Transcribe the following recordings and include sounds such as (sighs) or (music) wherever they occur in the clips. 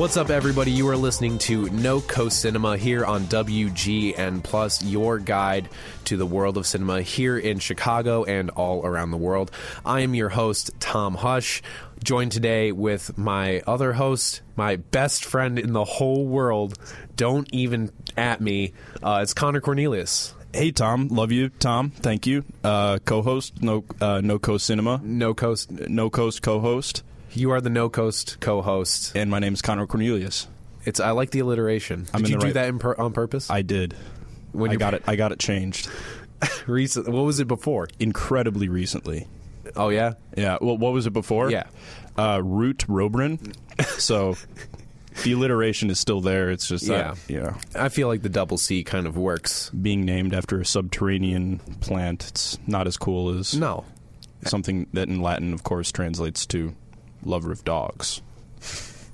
What's up, everybody? You are listening to No Coast Cinema here on WGN Plus, your guide to the world of cinema here in Chicago and all around the world. I am your host, Tom Hush, joined today with my other host, my best friend in the whole world. Don't even at me. Uh, it's Connor Cornelius. Hey Tom, love you, Tom. Thank you. Uh, co-host, no, uh, no coast cinema, No Coast. no coast co-host, You are the No Coast co-host. and my name is Connor Cornelius. It's I like the alliteration. Did I'm in you the do right- that in pur- on purpose? I did. When I you- got it. I got it changed (laughs) Recent, what was it before? incredibly recently. Oh yeah. Yeah. Well, what was it before? Yeah. Uh, Root Robrin. so (laughs) the alliteration is still there. It's just that, yeah. I feel like the double C kind of works. Being named after a subterranean plant, it's not as cool as No. something that in Latin, of course, translates to lover of dogs.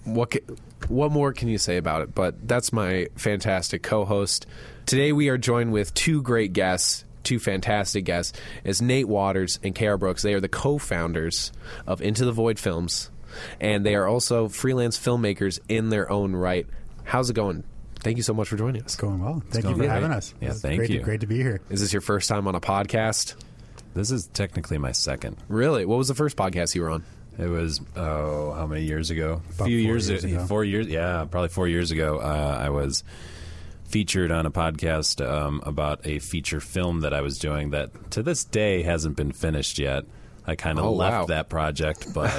What ca- what more can you say about it? But that's my fantastic co-host. Today we are joined with two great guests, two fantastic guests, as Nate Waters and KR Brooks. They are the co-founders of Into the Void Films, and they are also freelance filmmakers in their own right. How's it going? Thank you so much for joining us. It's Going well. Thank going you for great. having us. Yeah, It's thank great you. To, great to be here. Is this your first time on a podcast? This is technically my second. Really? What was the first podcast you were on? It was oh, how many years ago? A few four years, years ago. Four years, yeah, probably four years ago. Uh, I was featured on a podcast um, about a feature film that I was doing that to this day hasn't been finished yet. I kind of Oh, left wow. that project, but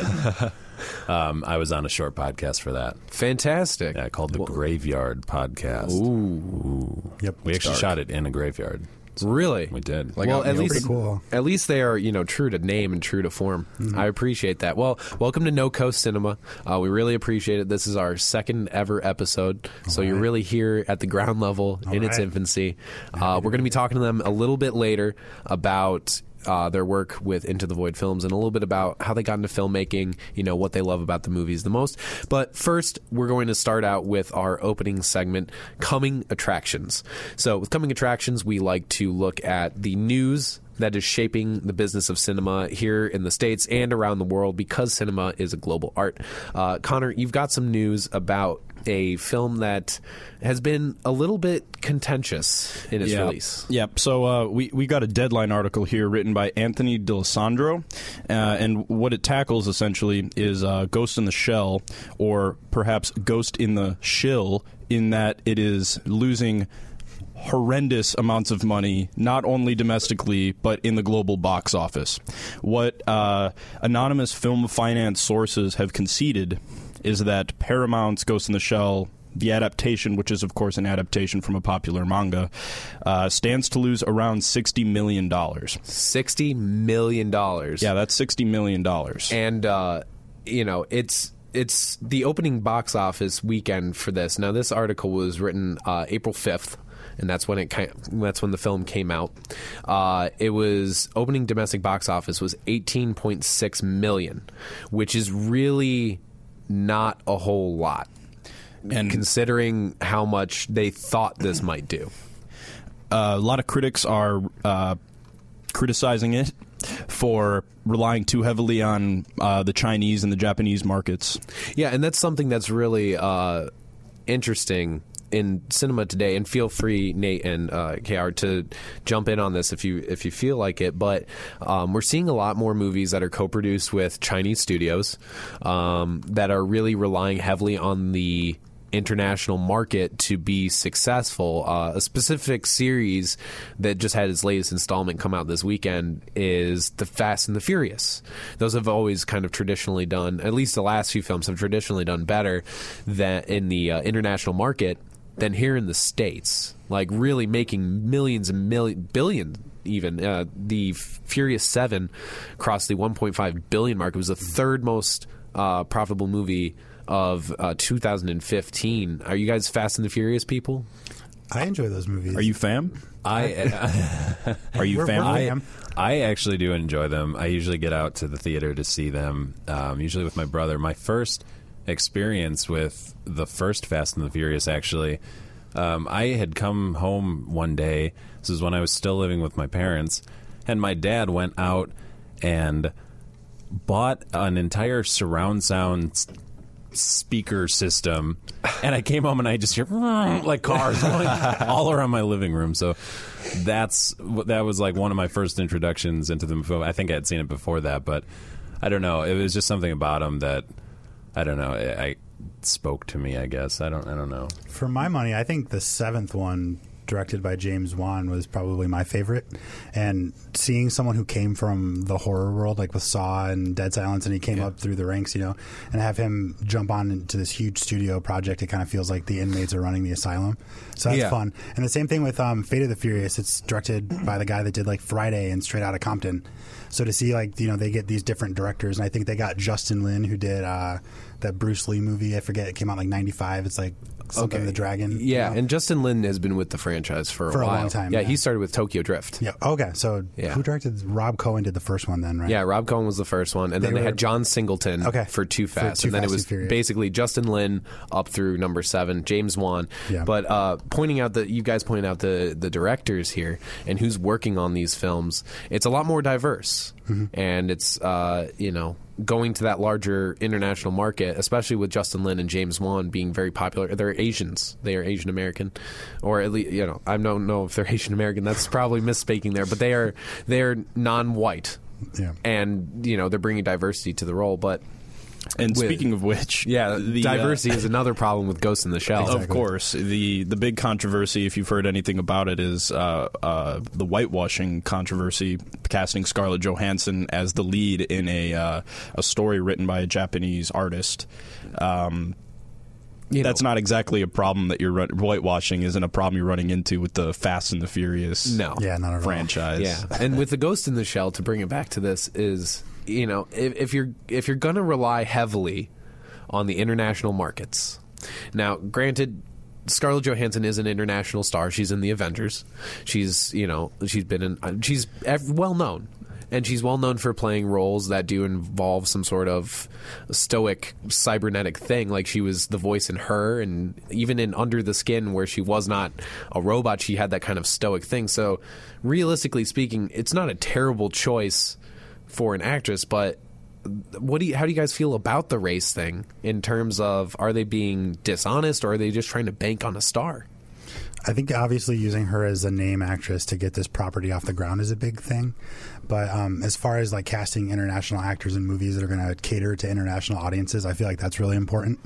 (laughs) um, I was on a short podcast for that. Fantastic. Yeah, called the Well, Graveyard Podcast. Ooh. Yep. We actually dark. shot it in a graveyard. Really? We did. Like, Well, at least cool. at least they are you know true to name and true to form. Mm-hmm. I appreciate that. Well, welcome to No Coast Cinema. Uh, we really appreciate it. This is our second ever episode, so you're really here at the ground level in its infancy. Uh, we're going to be talking to them a little bit later about. Uh, their work with Into the Void films and a little bit about how they got into filmmaking, you know, what they love about the movies the most. But first, we're going to start out with our opening segment, Coming Attractions. So, with Coming Attractions, we like to look at the news that is shaping the business of cinema here in the States and around the world because cinema is a global art. Uh, Connor, you've got some news about a film that has been a little bit contentious in its yeah. release. Yep. So uh, we we got a deadline article here written by Anthony D'Alessandro, uh, and what it tackles essentially is uh, Ghost in the Shell, or perhaps Ghost in the Shill, in that it is losing horrendous amounts of money, not only domestically but in the global box office. What uh, anonymous film finance sources have conceded is that Paramount's Ghost in the Shell. The adaptation, which is of course an adaptation from a popular manga, uh, stands to lose around sixty million dollars. $60 million. Yeah, that's sixty million dollars. and uh, you know it's it's the opening box office weekend for this. Now, this article was written uh, April fifth. And that's when it that's when the film came out. Uh, it was opening domestic box office was eighteen point six million, which is really not a whole lot, And considering how much they thought this might do. uh, a lot of critics are uh, criticizing it for relying too heavily on uh, the Chinese and the Japanese markets. Yeah, and that's something that's really uh, interesting in cinema today. And feel free, Nate and uh, Kr, to jump in on this if you if you feel like it. But um, we're seeing a lot more movies that are co-produced with Chinese studios um, that are really relying heavily on the international market to be successful. Uh, a specific series that just had its latest installment come out this weekend is The Fast and the Furious. Those have always kind of traditionally done, at least the last few films have traditionally done better than in the uh, international market than here in the states. Like really making millions and million billion even uh, the Furious Seven crossed the 1.5 billion mark. It was the third most uh, profitable movie of uh, 2015. Are you guys Fast and the Furious people? I enjoy those movies. Are you fam? I (laughs) Are you We're- fam? we're I, fam. I actually do enjoy them. I usually get out to the theater to see them, um, usually with my brother. My first experience with the first Fast and the Furious, actually, um, I had come home one day. This is when I was still living with my parents, and my dad went out and bought an entire surround sound speaker system, and I came home and I just hear like cars (laughs) all around my living room. So that's that was like one of my first introductions into the film. I think I had seen it before that, but I don't know. It was just something about him that I don't know. I, I spoke to me. I guess I don't. I don't know. For my money, I think the seventh one, directed by James Wan, was probably my favorite. And seeing someone who came from the horror world, like with Saw and Dead Silence, and he came up through the ranks, you know, and have him jump on into this huge studio project, it kind of feels like the inmates are running the asylum. So that's Yeah. fun. And the same thing with um, Fate of the Furious. It's directed by the guy that did like Friday and Straight Outta Compton. So to see like you know they get these different directors, and I think they got Justin Lin who did uh, that Bruce Lee movie. I forget it came out like '95. It's like something the dragon. Yeah, you know? and Justin Lin has been with the franchise for a For a long time, Yeah, yeah. he started with Tokyo Drift. Yeah. Okay. So Yeah. who directed? Rob Cohen did the first one, then, right? Yeah, Rob Cohen was the first one, and then They they were- had John Singleton Okay. for Too For Fast, Too and then it was basically Justin Lin up through number seven, James Wan. Yeah. But uh, pointing out that you guys point out the the directors here and who's working on these films, it's a lot more diverse, Mm-hmm. and it's uh, you know going to that larger international market, especially with Justin Lin and James Wan being very popular. They're Asians. They are Asian American, or at least you know I don't know if they're (laughs) Asian American. That's probably misspeaking there, but they are they are non-white Yeah. and you know they're bringing diversity to the role. But And With- speaking of which, yeah, the, uh, diversity is another problem with Ghost in the Shell. Of course, the the big controversy, if you've heard anything about it, is uh, uh, the whitewashing controversy, casting Scarlett Johansson as the lead in a uh, a story written by a Japanese artist. Um, You know, that's not exactly a problem that you're run- whitewashing isn't a problem you're running into with the Fast and the Furious no. Yeah. Not at all. franchise. Yeah, and with the Ghost in the Shell, to bring it back to this, is you know if, if you're if you're gonna rely heavily on the international markets. Now, granted. Scarlett Johansson is an international star. She's in the Avengers. She's, you know, she's been in. uh, She's well known, and she's well known for playing roles that do involve some sort of stoic cybernetic thing. Like she was the voice in her, and even in Under the Skin, where she was not a robot, she had that kind of stoic thing. So, realistically speaking, it's not a terrible choice for an actress, but what do you, how do you guys feel about the race thing in terms of are they being dishonest or are they just trying to bank on a star? I think obviously using her as a name actress to get this property off the ground is a big thing. But um, as far as like casting international actors in movies that are going to cater to international audiences, I feel like that's really important.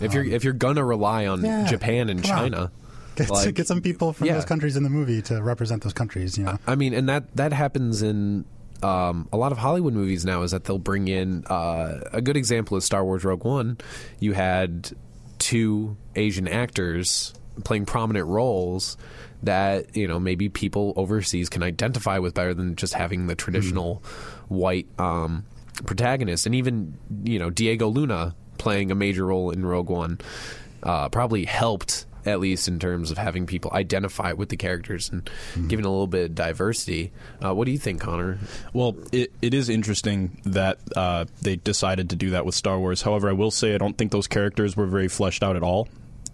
If you're if you're gonna rely on Um, yeah, Japan and on. China, Get, like- get some people from Yeah. those countries in the movie to represent those countries. You know, I mean, and that that happens in um, a lot of Hollywood movies now. Is that they'll bring in uh, a good example is Star Wars Rogue One. You had two Asian actors playing prominent roles that you know maybe people overseas can identify with better than just having the traditional white um, protagonist. And even you know Diego Luna playing a major role in Rogue One uh, probably helped at least in terms of having people identify with the characters and giving a little bit of diversity. Uh, what do you think, Connor? Well, it, it is interesting that uh, they decided to do that with Star Wars. However, I will say I don't think those characters were very fleshed out at all.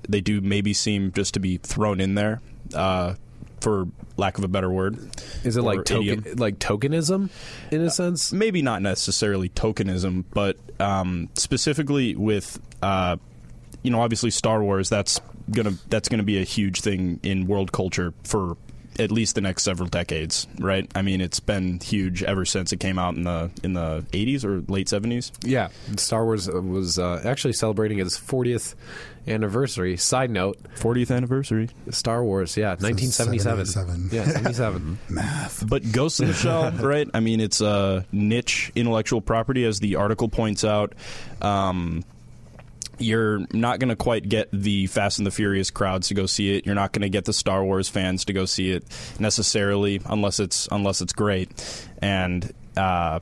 They do maybe seem just to be thrown in there, uh, for lack of a better word. Is it like token, like tokenism in a sense? maybe not necessarily tokenism, but um, specifically with uh, you know obviously Star Wars. That's gonna that's gonna be a huge thing in world culture for at least the next several decades, right? I mean, it's been huge ever since it came out in the in the 80s or late 70s. Yeah, Star Wars uh, was uh, actually celebrating its 40th anniversary. Side note: 40th anniversary. Star Wars, yeah, 1977. 77. Yeah, (laughs) 77. math. But Ghost in the Shell, (laughs) right? I mean, it's a niche intellectual property, as the article points out. Um, you're not going to quite get the Fast and the Furious crowds to go see it. You're not going to get the Star Wars fans to go see it necessarily, unless it's unless it's great. And uh,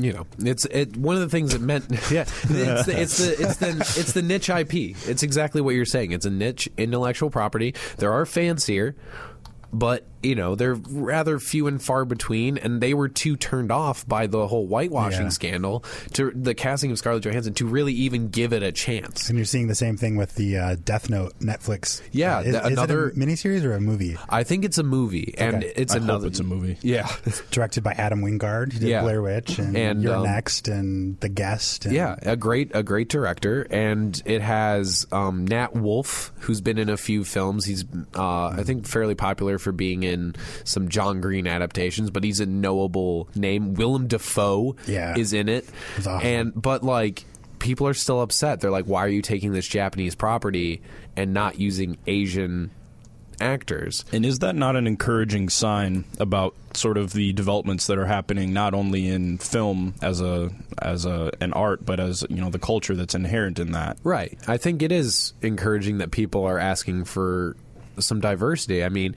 you know, it's it. One of the things that meant, (laughs) yeah, it's the, it's the it's the it's the niche IP. It's exactly what you're saying. It's a niche intellectual property. There are fans here, but you know they're rather few and far between, and they were too turned off by the whole whitewashing Yeah. scandal to the casting of Scarlett Johansson to really even give it a chance. And you're seeing the same thing with the uh, Death Note Netflix. Yeah, Uh, is, the- is another- it a miniseries or a movie? I think it's a movie, and Okay. it's I hope another. it's a movie. Yeah, It's (laughs) Directed by Adam Wingard. He did Yeah. Blair Witch and, And, You're um, Next and The Guest. And Yeah, a great a great director, and it has um, Nat Wolff, who's been in a few films. He's uh, I think fairly popular for being in some John Green adaptations, but he's a knowable name. Willem Dafoe Yeah. is in it, awesome. and but like people are still upset. They're like, why are you taking this Japanese property and not using Asian actors? And is that not an encouraging sign about sort of the developments that are happening not only in film as a as a an art, but as you know the culture that's inherent in that? Right. I think it is encouraging that people are asking for some diversity. I mean,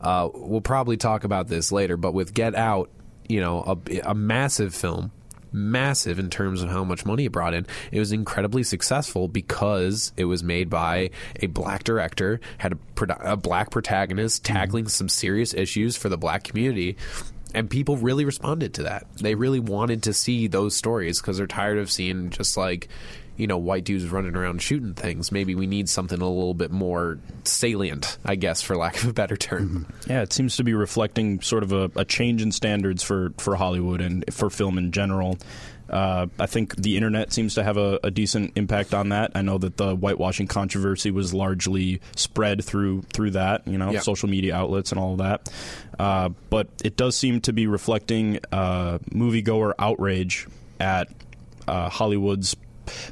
uh, we'll probably talk about this later, but with Get Out, you know, a, a massive film, massive in terms of how much money it brought in. It was incredibly successful because it was made by a black director, had a, a black protagonist tackling some serious issues for the black community. And people really responded to that. They really wanted to see those stories because they're tired of seeing just like, you know, white dudes running around shooting things. Maybe we need something a little bit more salient, I guess, for lack of a better term. (laughs) Yeah, it seems to be reflecting sort of a, a change in standards for, for Hollywood and for film in general. Uh, I think the internet seems to have a, a decent impact on that. I know that the whitewashing controversy was largely spread through through that, you know, Yeah. social media outlets and all of that. Uh, but it does seem to be reflecting uh, moviegoer outrage at uh, Hollywood's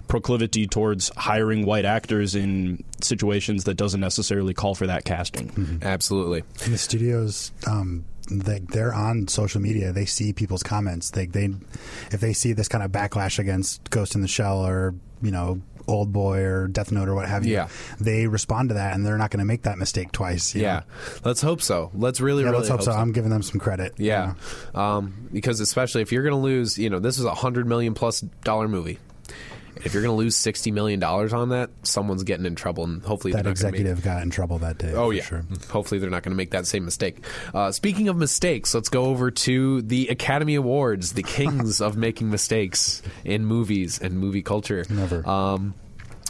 proclivity towards hiring white actors in situations that doesn't necessarily call for that casting. Absolutely. And the studios, um, they, they're on social media. They see people's comments. They, they, if they see this kind of backlash against Ghost in the Shell or you know Old Boy or Death Note or what have you, Yeah. they respond to that, and they're not going to make that mistake twice. you Yeah. know? Let's hope so. Let's really, yeah. really let's hope so. I'm giving them some credit. you Yeah, know. um, because especially if you're going to lose, you know, this is a hundred million plus dollar movie. If you're going to lose sixty million dollars on that, someone's getting in trouble, and hopefully that gonna make- executive got in trouble that day. Oh yeah. sure. (laughs) Hopefully they're not going to make that same mistake. Uh, speaking of mistakes, let's go over to the Academy Awards, the (laughs) kings of making mistakes in movies and movie culture. Never. Um,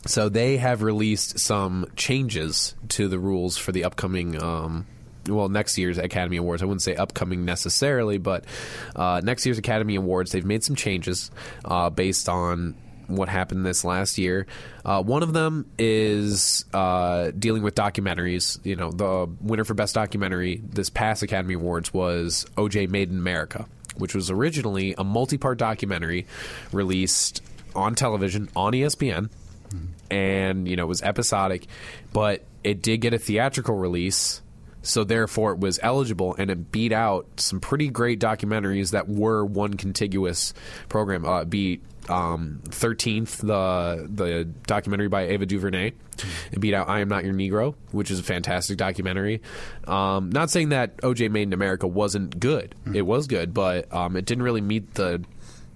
so they have released some changes to the rules for the upcoming. Um, well, next year's Academy Awards. I wouldn't say upcoming necessarily, but uh, next year's Academy Awards, they've made some changes uh, based on what happened this last year. Uh, one of them is uh, dealing with documentaries. You know, the winner for Best Documentary this past Academy Awards was OJ Made in America, which was originally a multi part documentary released on television on ESPN and you know it was episodic, but it did get a theatrical release, so therefore it was eligible and it beat out some pretty great documentaries that were one contiguous program. Uh, beat um, Thirteenth, the the documentary by Ava DuVernay. It beat out I Am Not Your Negro, which is a fantastic documentary. Um, not saying that OJ Made in America wasn't good; it was good, but um, it didn't really meet the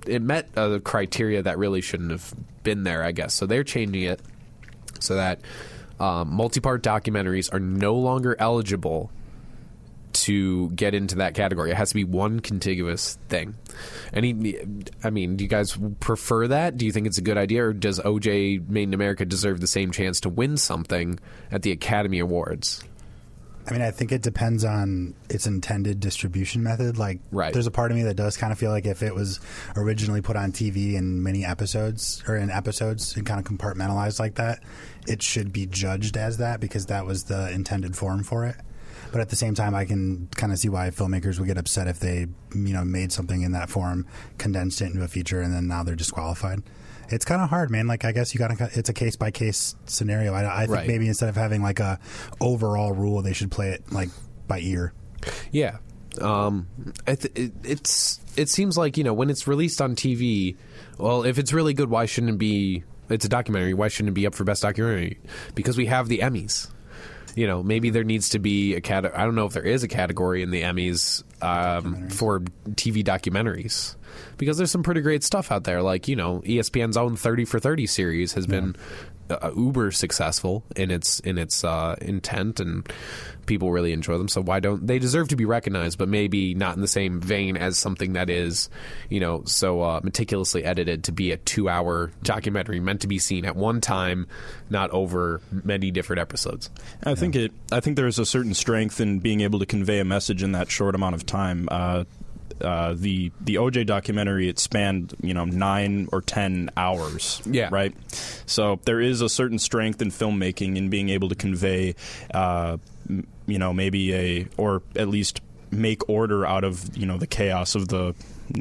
it met uh, the criteria that really shouldn't have been there, I guess. So they're changing it so that um, multi-part documentaries are no longer eligible to get into that category. It has to be one contiguous thing. Any, I mean, do you guys prefer that? Do you think it's a good idea, or does OJ Made in America deserve the same chance to win something at the Academy Awards? I mean, I think it depends on its intended distribution method. Like, Right. there's a part of me that does kind of feel like if it was originally put on TV in many episodes or in episodes and kind of compartmentalized like that, it should be judged as that because that was the intended form for it. But at the same time, I can kind of see why filmmakers would get upset if they, you know, made something in that form, condensed it into a feature, and then now they're disqualified. It's kind of hard, man. Like I guess you got to. It's a case by case scenario. I, I think Right. maybe instead of having like a overall rule, they should play it like by ear. Yeah, um, I th- it, it's it seems like you know when it's released on TV. Well, if it's really good, why shouldn't it be? It's a documentary. Why shouldn't it be up for best documentary? Because we have the Emmys. You know, maybe there needs to be a cat. I don't know if there is a category in the Emmys um, for TV documentaries. because there's some pretty great stuff out there. Like you know, ESPN's own Thirty for Thirty series has been uh, uber successful in its in its uh, intent, and people really enjoy them. So why don't they deserve to be recognized? But maybe not in the same vein as something that is, you know, so uh, meticulously edited to be a two-hour documentary meant to be seen at one time, not over many different episodes. I think it. I think there's a certain strength in being able to convey a message in that short amount of time. Uh, the the OJ documentary it spanned you know nine or ten hours. Yeah. Right. So there is a certain strength in filmmaking in being able to convey, uh, m- you know, maybe a or at least make order out of you know the chaos of the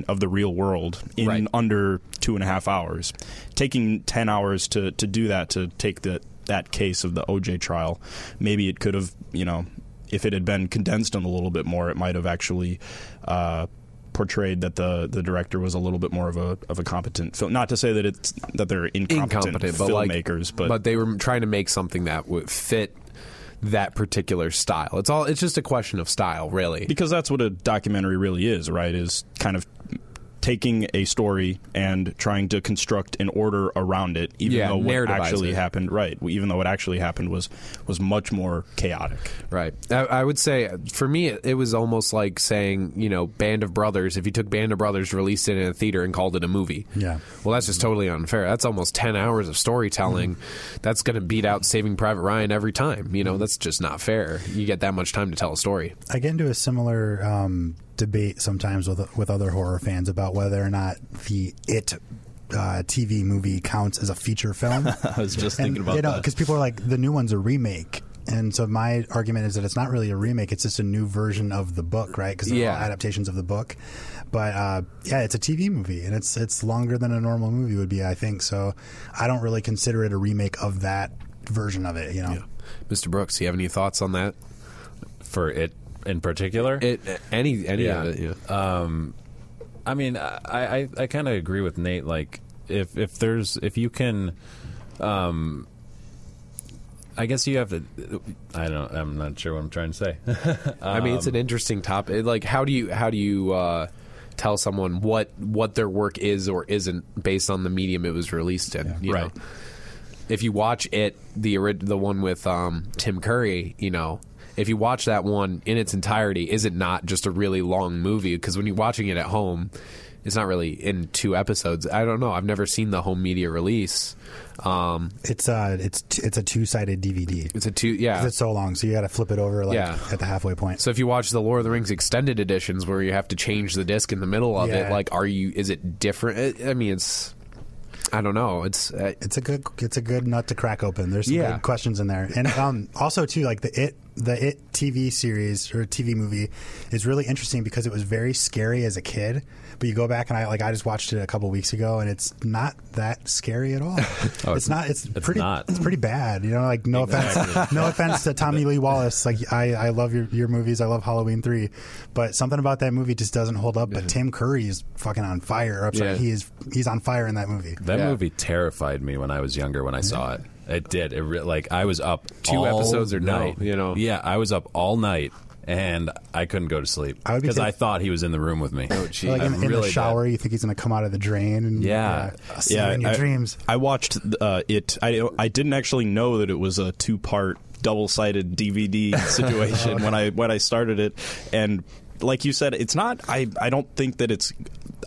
of the real world in Right. under two and a half hours. Taking ten hours to to do that to take the that case of the OJ trial, maybe it could have you know if it had been condensed in a little bit more, it might have actually. Uh, portrayed that the the director was a little bit more of a of a competent film not to say that it's that they're incompetent, incompetent, but like filmmakers but, they were trying to make something that would fit that particular style. It's all. It's just a question of style, really. because that's what a documentary really is, right? Is kind of taking a story and trying to construct an order around it, even Yeah, though what actually it. happened, right? Even though what actually happened was was much more chaotic. Right. I, I would say for me, it, it was almost like saying, you know, Band of Brothers. If you took Band of Brothers, released it in a theater, and called it a movie, Yeah. Well, that's just totally unfair. That's almost ten hours of storytelling. That's going to beat out Saving Private Ryan every time. You know, that's just not fair. You get that much time to tell a story. I get into a similar um, debate sometimes with with other horror fans about whether or not the It uh, TV movie counts as a feature film. (laughs) I was just and, thinking about you know, that. because people are like, the new one's a remake. And so my argument is that it's not really a remake; it's just a new version of the book, right? Because they're Yeah. all adaptations of the book. But uh, yeah, it's a TV movie, and it's it's longer than a normal movie would be, I think. So I don't really consider it a remake of that version of it. You know, Mr. Brooks, do you have any thoughts on that? for it in particular. It any any Yeah. of it? Yeah. Um, I mean, I I, I kind of agree with Nate. Like, if if there's if you can, um, I guess you have to. I don't. I'm not sure what I'm trying to say. (laughs) I mean, it's an interesting topic. Like, how do you how do you uh, tell someone what what their work is or isn't based on the medium it was released in? you Right. know? If you watch it, the the one with um, Tim Curry, you know, if you watch that one in its entirety, is it not just a really long movie? Because when you're watching it at home, it's not really in two episodes. I don't know. I've never seen the home media release. Um, it's uh, it's t- it's a two sided DVD. it's a two, yeah. It's so long, so you got to flip it over like Yeah. at the halfway point. So if you watch the Lord of the Rings extended editions where you have to change the disc in the middle of it, like are you is it different? I mean, it's I don't know. It's uh, it's a good it's a good nut to crack open. There's some Yeah. good questions in there, and um, also too like the it the it TV series or TV movie is really interesting because it was very scary as a kid. But you go back and I like I just watched it a couple weeks ago, and it's not that scary at all. (laughs) oh, it's not. It's, it's pretty. not. It's pretty bad. You know, like no offense, no (laughs) offense to Tommy Lee Wallace. Like I, I love your your movies. I love Halloween three, but something about that movie just doesn't hold up. But Tim Curry is fucking on fire. I'm sorry, Yeah. he is he's on fire in that movie. That Yeah. movie terrified me when I was younger. When I saw it, it did. It re- like I was up Two all episodes or no, night. you know? Yeah, I was up all night and I couldn't go to sleep I would be because think- I thought he was in the room with me. Oh, gee. Like I in, in really the did. shower, you think he's going to come out of the drain, and Yeah. I'll see you in your I, dreams. I watched uh, it. I I didn't actually know that it was a two part double sided DVD (laughs) situation when I when I started it, and like you said, it's not. I I don't think that it's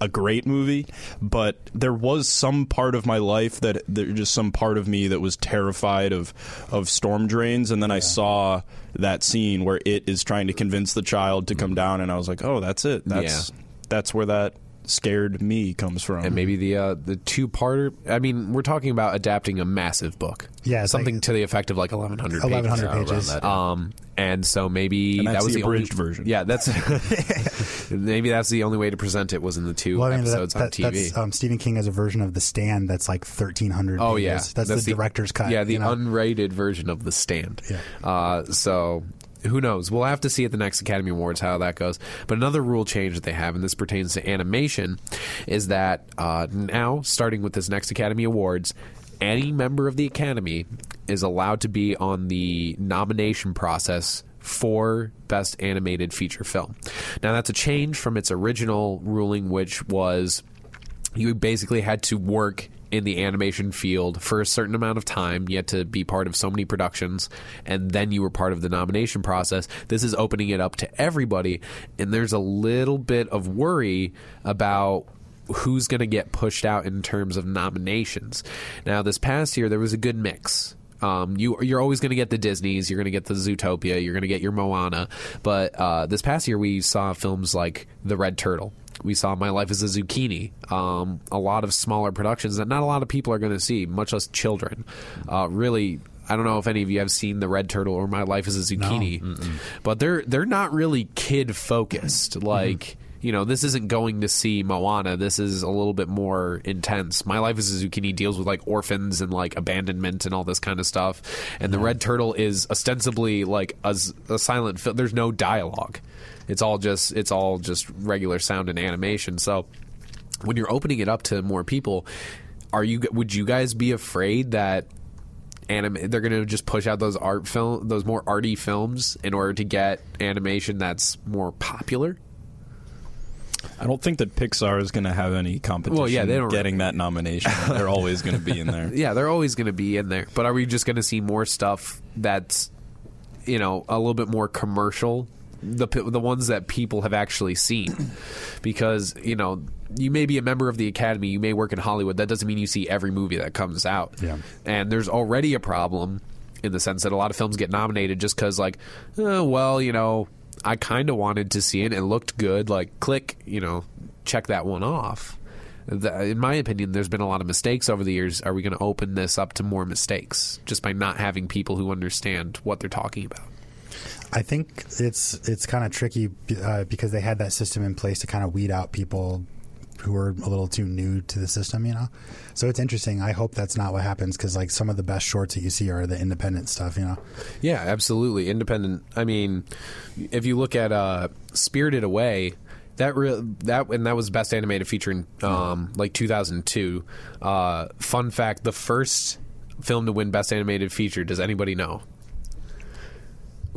a great movie, but there was some part of my life that there just some part of me that was terrified of of storm drains, and then I saw that scene where it is trying to convince the child to come mm-hmm. down, and I was like, oh, that's it. That's that's where that scared me comes from. and maybe the uh, the two parter. I mean, we're talking about adapting a massive book. Yeah, something like- to the effect of like eleven hundred 1100 pages. pages. around that. Um, and so maybe And that was the the, abridged only, version. Yeah, that's (laughs) maybe that's the only way to present it was in the two Well, I mean, that, episodes on that- TV. that's um, Stephen King has a version of The Stand that's like thirteen hundred. Oh yeah, that's, the, director's cut. Yeah, the you know? unrated version of the stand. Yeah. Uh, so who knows? We'll have to see at the next Academy Awards how that goes. But another rule change that they have, and this pertains to animation, is that uh, now, starting with this next Academy Awards, any member of the Academy is allowed to be on the nomination process for Best Animated Feature Film. Now, that's a change from its original ruling, which was you basically had to work in the animation field for a certain amount of time. Had to be part of so many productions, and then you were part of the nomination process. This is opening it up to everybody, and there's a little bit of worry about who's going to get pushed out in terms of nominations. Now, this past year, there was a good mix. Um, you you're always going to get the Disney's, you're going to get the Zootopia, you're going to get your Moana, but uh, this past year we saw films like The Red Turtle. We saw My Life as a Zucchini, um, a lot of smaller productions that not a lot of people are going to see, much less children. Uh, really, I don't know if any of you have seen The Red Turtle or My Life as a Zucchini, but they're they're not really kid focused. Like you know, this isn't going to see Moana. This is a little bit more intense. My Life as a Zucchini deals with like orphans and like abandonment and all this kind of stuff. And The Red Turtle is ostensibly like a silent film. There's no dialogue. It's all just it's all just regular sound and animation. So when you're opening it up to more people, are you would you guys be afraid that anime they're going to just push out those art film those more arty films in order to get animation that's more popular? I don't think that Pixar is going to have any competition Well, yeah, they don't- getting that nomination. They're always going to be in there. (laughs) Yeah, they're always going to be in there. But are we just going to see more stuff that's, you know, a little bit more commercial? The the ones that people have actually seen, (clears throat) because you know you may be a member of the Academy, you may work in Hollywood. That doesn't mean you see every movie that comes out. Yeah. and there's already a problem in the sense that a lot of films get nominated just because, like, uh, well, you know, I kind of wanted to see it. It looked good. Like, click, you know, check that one off. In my opinion, there's been a lot of mistakes over the years. Are we going to open this up to more mistakes just by not having people who understand what they're talking about? I think it's it's kind of tricky uh, because they had that system in place to kind of weed out people who were a little too new to the system, you know. So it's interesting. I hope that's not what happens because like some of the best shorts that you see are the independent stuff, you know. Yeah, absolutely. Independent. I mean, if you look at uh, Spirited Away, that re- that and that was best animated feature in um, like 2002. Uh, fun fact: the first film to win best animated feature. Does anybody know?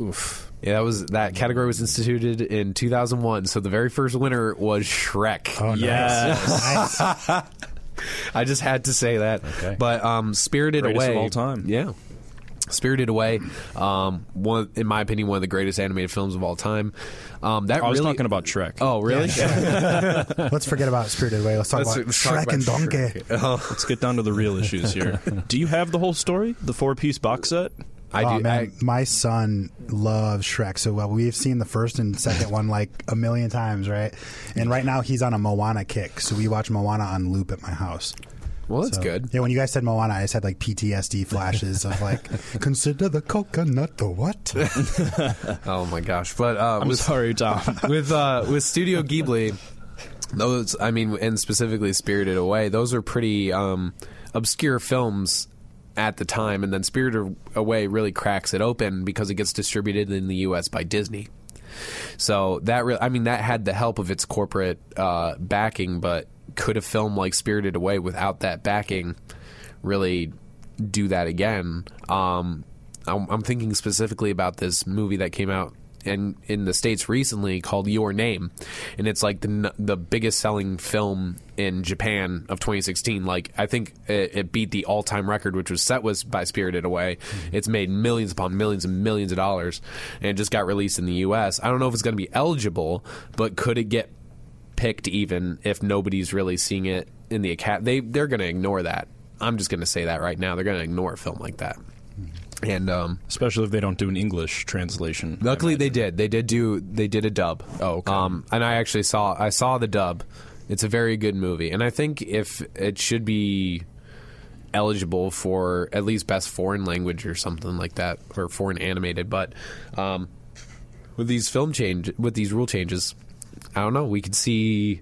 Oof. Yeah, that was that category was instituted in 2001. So the very first winner was Shrek. Oh, nice. Yes. nice. (laughs) I just had to say that. Okay. But um, Spirited Greatest Away of all time. Yeah. Spirited Away, um, one in my opinion, one of the greatest animated films of all time. Um, that I was really, talking about Shrek. Oh, really? (laughs) Let's forget about Spirited Away. Let's talk Let's- about let's talk Shrek about and Donkey. Shrek. Oh, Let's get down to the real issues here. (laughs) Do you have the whole story? The four piece box set? I oh do. man, I, my son loves Shrek so well. We've seen the first and second one like a million times, right? And right now he's on a Moana kick, so we watch Moana on loop at my house. well, that's So- good. Yeah, when you guys said Moana, I just had like PTSD flashes of like, (laughs) consider the coconut the what? (laughs) Oh my gosh! But uh, I'm with, sorry, Tom. (laughs) with uh, with Studio Ghibli, those I mean, and specifically Spirited Away, those are pretty um, obscure films at the time, and then Spirited Away really cracks it open because it gets distributed in the U.S. by Disney. So that re- I mean that had the help of its corporate uh, backing, but could a film like Spirited Away without that backing really do that again? Um, I'm, I'm thinking specifically about this movie that came out in in the states recently called Your Name, and it's like the the biggest selling film in Japan of 2016. Like I think it, it beat the all time record, which was set was by Spirited Away. Mm-hmm. It's made millions upon millions and millions of dollars, and just got released in the U.S. I don't know if it's going to be eligible, but could it get picked even if nobody's really seeing it in the academy? They they're going to ignore that. I'm just going to say that right now. They're going to ignore a film like that. And um, Especially if they don't do an English translation. Luckily, they did. They did do. They did a dub. Oh, okay. Um, and I actually saw. I saw the dub. It's a very good movie, and I think if it should be eligible for at least best foreign language or something like that, or foreign animated. But um, with these film change, with these rule changes, I don't know. We could see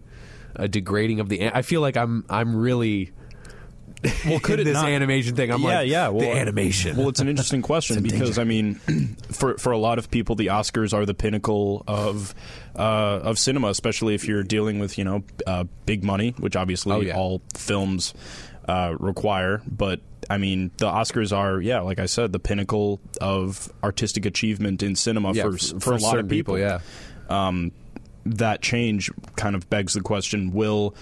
a degrading of the. I feel like I'm. I'm really. Well, could this not- animation thing? I'm yeah, like, yeah. Well, the animation. Well, it's an interesting (laughs) question because I mean, (clears throat) for for a lot of people, the Oscars are the pinnacle of uh, of cinema, especially if you're dealing with you know uh, big money, which obviously Oh, yeah. all films uh, require. But I mean, the Oscars are, yeah, like I said, the pinnacle of artistic achievement in cinema Yeah, for, f- for, a lot of people. yeah. um, that change kind of begs the question: Will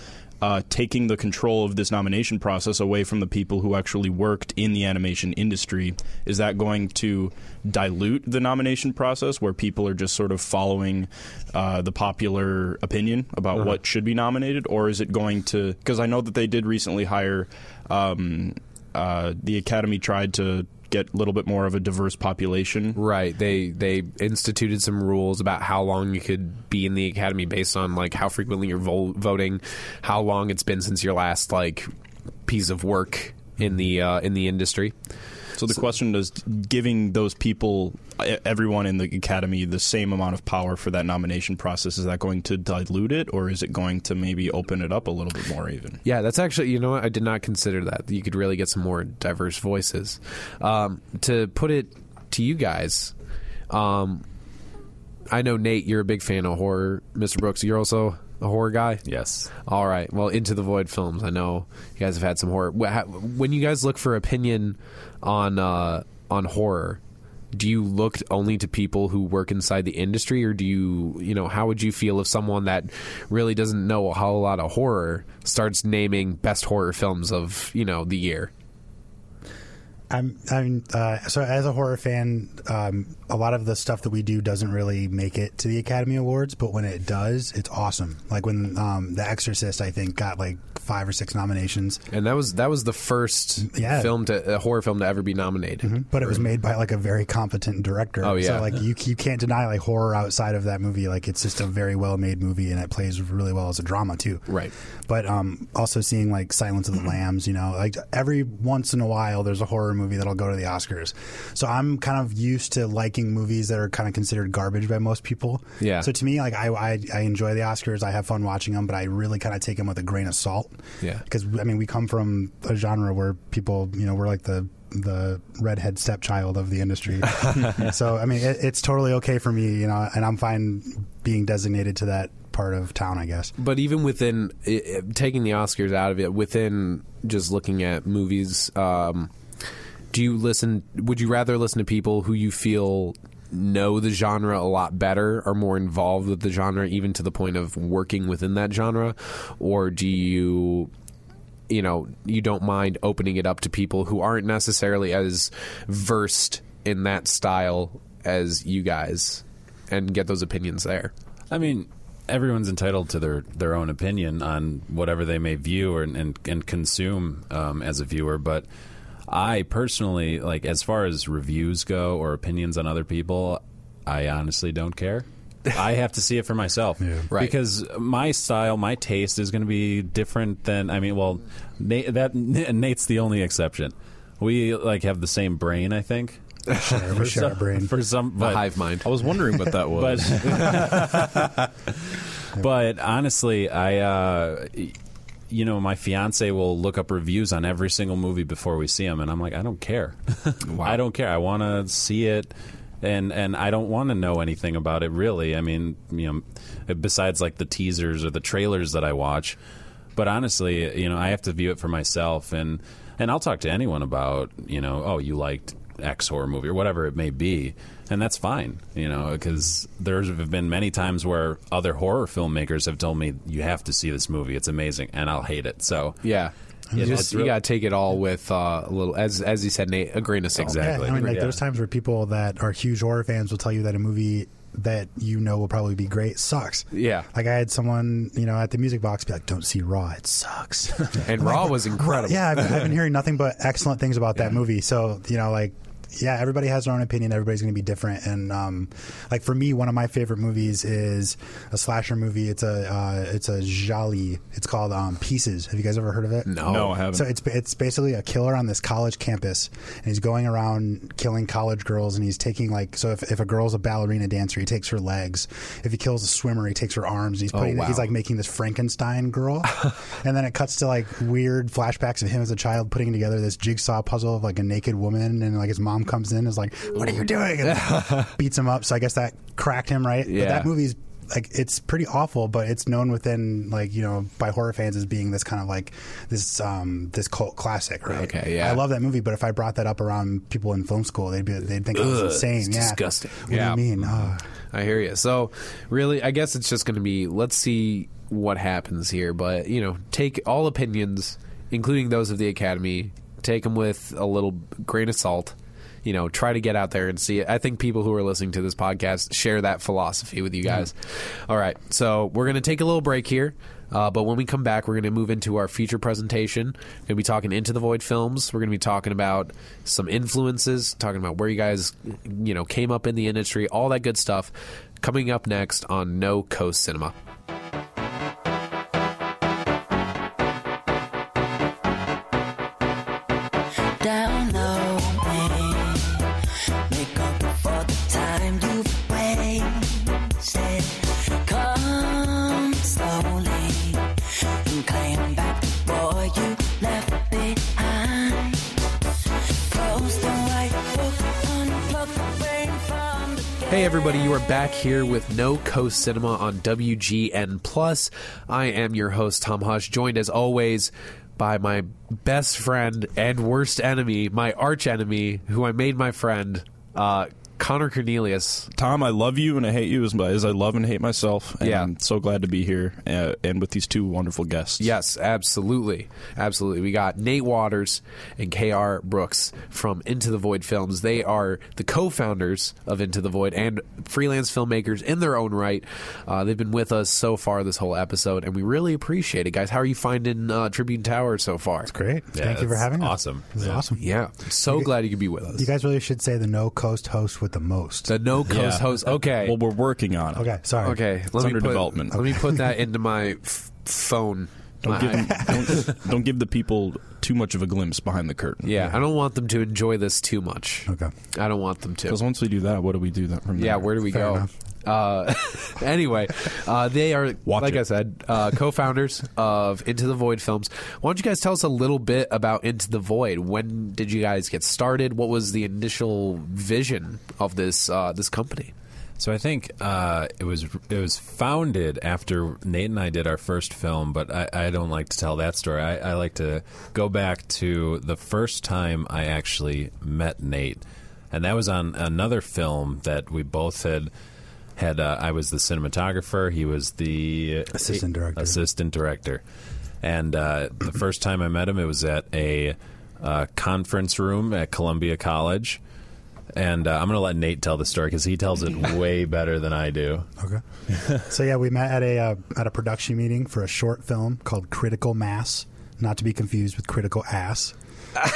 uh, taking the control of this nomination process away from the people who actually worked in the animation industry is that going to dilute the nomination process, where people are just sort of following uh, the popular opinion about Uh-huh. what should be nominated, or is it going to? Because I know that they did recently hire. Um, uh, the Academy tried to get a little bit more of a diverse population Right. They they instituted some rules about how long you could be in the academy based on like how frequently you're vo- voting, how long it's been since your last like piece of work in the uh, in the industry. So the question is giving those people, everyone in the academy, the same amount of power for that nomination process. Is that going to dilute it, or is it going to maybe open it up a little bit more? Even Yeah, that's actually you know what I did not consider that. You could really get some more diverse voices. Um, to put it to you guys, um, I know Nate, you're a big fan of horror. Mr. Brooks, you're also a horror guy. Yes. All right. Well, Into the Void films. I know you guys have had some horror. When you guys look for opinion on uh, on horror, do you look only to people who work inside the industry, or do you, you know, how would you feel if someone that really doesn't know a whole lot of horror starts naming best horror films of you know the year? I'm, I'm uh, so as a horror fan, um, a lot of the stuff that we do doesn't really make it to the Academy Awards, but when it does, it's awesome. Like when um, The Exorcist, I think, got like five or six nominations, And that was that was the first Yeah. film to a horror film to ever be nominated. but it was made by like a very competent director. Oh, yeah. so like you you can't deny like horror outside of that movie. Like it's just a very well made movie, and it plays really well as a drama too. Right. But um, also seeing like Silence of the (clears throat) Lambs, you know, like every once in a while, there's a horror movie that'll go to the Oscars. So I'm kind of used to liking movies that are kind of considered garbage by most people. Yeah. So to me, like I, I, I enjoy the Oscars. I have fun watching them, but I really kind of take them with a grain of salt. Yeah. Because I mean, we come from a genre where people, you know, we're like the the redhead stepchild of the industry. (laughs) so I mean, it, it's totally okay for me, you know, and I'm fine being designated to that part of town, I guess. But even within i- i- taking the Oscars out of it, within just looking at movies, um, do you listen? Would you rather listen to people who you feel know the genre a lot better, are more involved with the genre, even to the point of working within that genre, or do you? You know, you don't mind opening it up to people who aren't necessarily as versed in that style as you guys, and get those opinions there. I mean, everyone's entitled to their, their own opinion on whatever they may view or, and and consume um, as a viewer. But I personally, like, as far as reviews go or opinions on other people, I honestly don't care. (laughs) I have to see it for myself, Right. Because my style, my taste is going to be different than. I mean, well, Nate, that (laughs) Nate's the only exception. We like have the same brain, I think. Share, we share a some, brain. for some, The but, hive mind. I was wondering what that (laughs) was. but but honestly, I uh, y- you know my fiance will look up reviews on every single movie before we see them, and I'm like, I don't care. (laughs) I don't care. I want to see it. And and I don't want to know anything about it really. I mean, you know, besides like the teasers or the trailers that I watch. But honestly, you know, I have to view it for myself, and and I'll talk to anyone about you know, oh, you liked X horror movie or whatever it may be, and that's fine, you know, because there have been many times where other horror filmmakers have told me you have to see this movie, it's amazing, and I'll hate it. So Yeah. You, Yeah, just, it's you gotta take it all with uh, a little, as as you said, Nate, a grain of salt. Exactly. Yeah, I mean, like Yeah. there's times where people that are huge horror fans will tell you that a movie that you know will probably be great sucks. Yeah. Like I had someone, you know, at the music box be like, "Don't see Raw, it sucks." And Raw was (laughs) incredible. yeah, I've, I've been hearing nothing but excellent things about that movie. So you know, like. Yeah, everybody has their own opinion. Everybody's going to be different, and um, like for me, one of my favorite movies is a slasher movie. It's a uh, it's a giallo. It's called um, Pieces. Have you guys ever heard of it? No. No, I haven't. So it's it's basically a killer on this college campus, and he's going around killing college girls, and he's taking like so if, if a girl's a ballerina dancer, he takes her legs. If he kills a swimmer, he takes her arms. And he's putting Oh, wow. he's like making this Frankenstein girl, (laughs) and then it cuts to like weird flashbacks of him as a child putting together this jigsaw puzzle of like a naked woman, and like his mom comes in and is like, "What are you doing?" And (laughs) beats him up. So I guess that cracked him right. Yeah. But that movie's like it's pretty awful, but it's known within like you know by horror fans as being this kind of like this um this cult classic, right? Okay, yeah. I love that movie, but if I brought that up around people in film school, they'd be they'd think I Ugh, was insane. it's yeah, disgusting. What Yeah. do you mean? Oh. I hear you. So, really, I guess it's just going to be let's see what happens here. But you know, take all opinions, including those of the Academy, take them with a little grain of salt. You know, try to get out there and see it. I think people who are listening to this podcast share that philosophy with you guys. All right, so we're going to take a little break here. Uh, but when we come back, we're going to move into our feature presentation. We're going to be talking Into the Void films. We're going to be talking about some influences, talking about where you guys, you know, came up in the industry, all that good stuff. Coming up next on No Coast Cinema. Hey everybody, you are back here with No Coast Cinema on WGN Plus. I am your host Tom Hush, joined as always by my best friend and worst enemy, my arch enemy, who I made my friend, uh, Connor Cornelius. Tom, I love you and I hate you as, as I love and hate myself. And Yeah. I'm so glad to be here uh, and with these two wonderful guests. Yes, absolutely. Absolutely. We got Nate Waters and KR Brooks from Into the Void Films. They are the co founders of Into the Void and freelance filmmakers in their own right. Uh, they've been with us so far this whole episode, and we really appreciate it, guys. How are you finding uh, Tribune Tower so far? It's great. Yeah, Thank you for it's having us. awesome. This is Yeah. awesome. Yeah. So glad you could be with us. You guys really should say the no coast host with the most. the No Coast Yeah. host. Okay. Well, we're working on it. okay, sorry. okay. Let It's me under put, development. Let me put that (laughs) into my f- phone. Don't give, My- (laughs) don't, don't give the people too much of a glimpse behind the curtain. yeah, I don't want them to enjoy this too much. Okay. I don't want them to. Because once we do that, what do we do that from there? Yeah, where do we Fair go? enough. Uh, (laughs) anyway, uh, they are, Watch like it. I said, uh, co-founders of Into the Void Films. Why don't you guys tell us a little bit about Into the Void? When did you guys get started? What was the initial vision of this uh, this company? So I think uh, it was it was founded after Nate and I did our first film, but I, I don't like to tell that story. I, I like to go back to the first time I actually met Nate, and that was on another film that we both had had. Uh, I was the cinematographer. He was the Assistant director. Assistant director, and uh, the first time I met him, it was at a uh, conference room at Columbia College. And uh, I'm going to let Nate tell the story because he tells it (laughs) way better than I do. Okay. so yeah, we met at a uh, at a production meeting for a short film called Critical Mass, not to be confused with Critical Ass.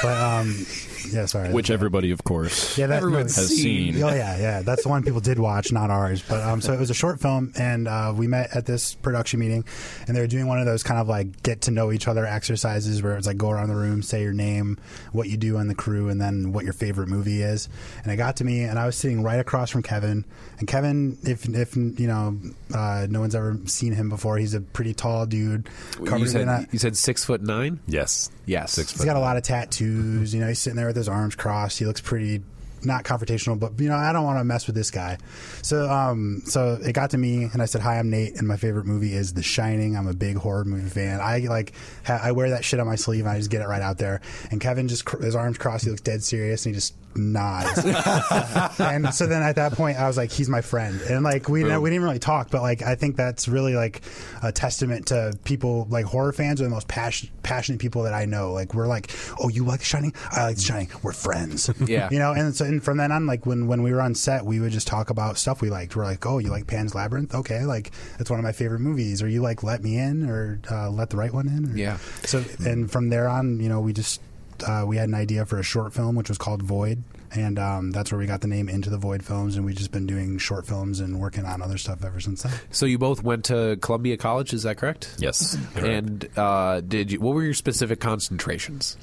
But um, yeah, sorry. Which everybody, of course, yeah, that, no, has seen. Oh yeah, yeah. That's the one people did watch, not ours. But um, so it was a short film, and uh, we met at this production meeting, and they were doing one of those kind of like get to know each other exercises where it's like go around the room, say your name, what you do on the crew, and then what your favorite movie is. And it got to me, and I was sitting right across from Kevin. And Kevin, if if you know, uh, no one's ever seen him before. He's a pretty tall dude. You covered in a- you said six foot nine. Yes. Yes. Six He's got a lot of tattoos. You know, he's sitting there with his arms crossed. He looks pretty not confrontational, but you know, I don't want to mess with this guy. So, um, so it got to me, and I said, "Hi, I'm Nate, and my favorite movie is The Shining. I'm a big horror movie fan. I like, ha- I wear that shit on my sleeve, and I just get it right out there." And Kevin just cr- his arms crossed. He looks dead serious, and he just nods. (laughs) and so then at that point, I was like, "He's my friend," and like we Boom. we didn't really talk, but like I think that's really like a testament to people like horror fans are the most passion, passionate people that I know. Like we're like, "Oh, you like The Shining? I like The Shining. We're friends." Yeah. you know. And so and from then on, like when when we were on set, we would just talk about stuff we liked. We're like, "Oh, you like Pan's Labyrinth? Okay, like it's one of my favorite movies." Or you like Let Me In or uh, Let the Right One In? Or- Yeah. So and from there on, you know, we just uh, we had an idea for a short film which was called Void. And um, that's where we got the name Into the Void Films, and we've just been doing short films and working on other stuff ever since then. So you both went to Columbia College, is that correct? Yes. And uh, did you? What were your specific concentrations?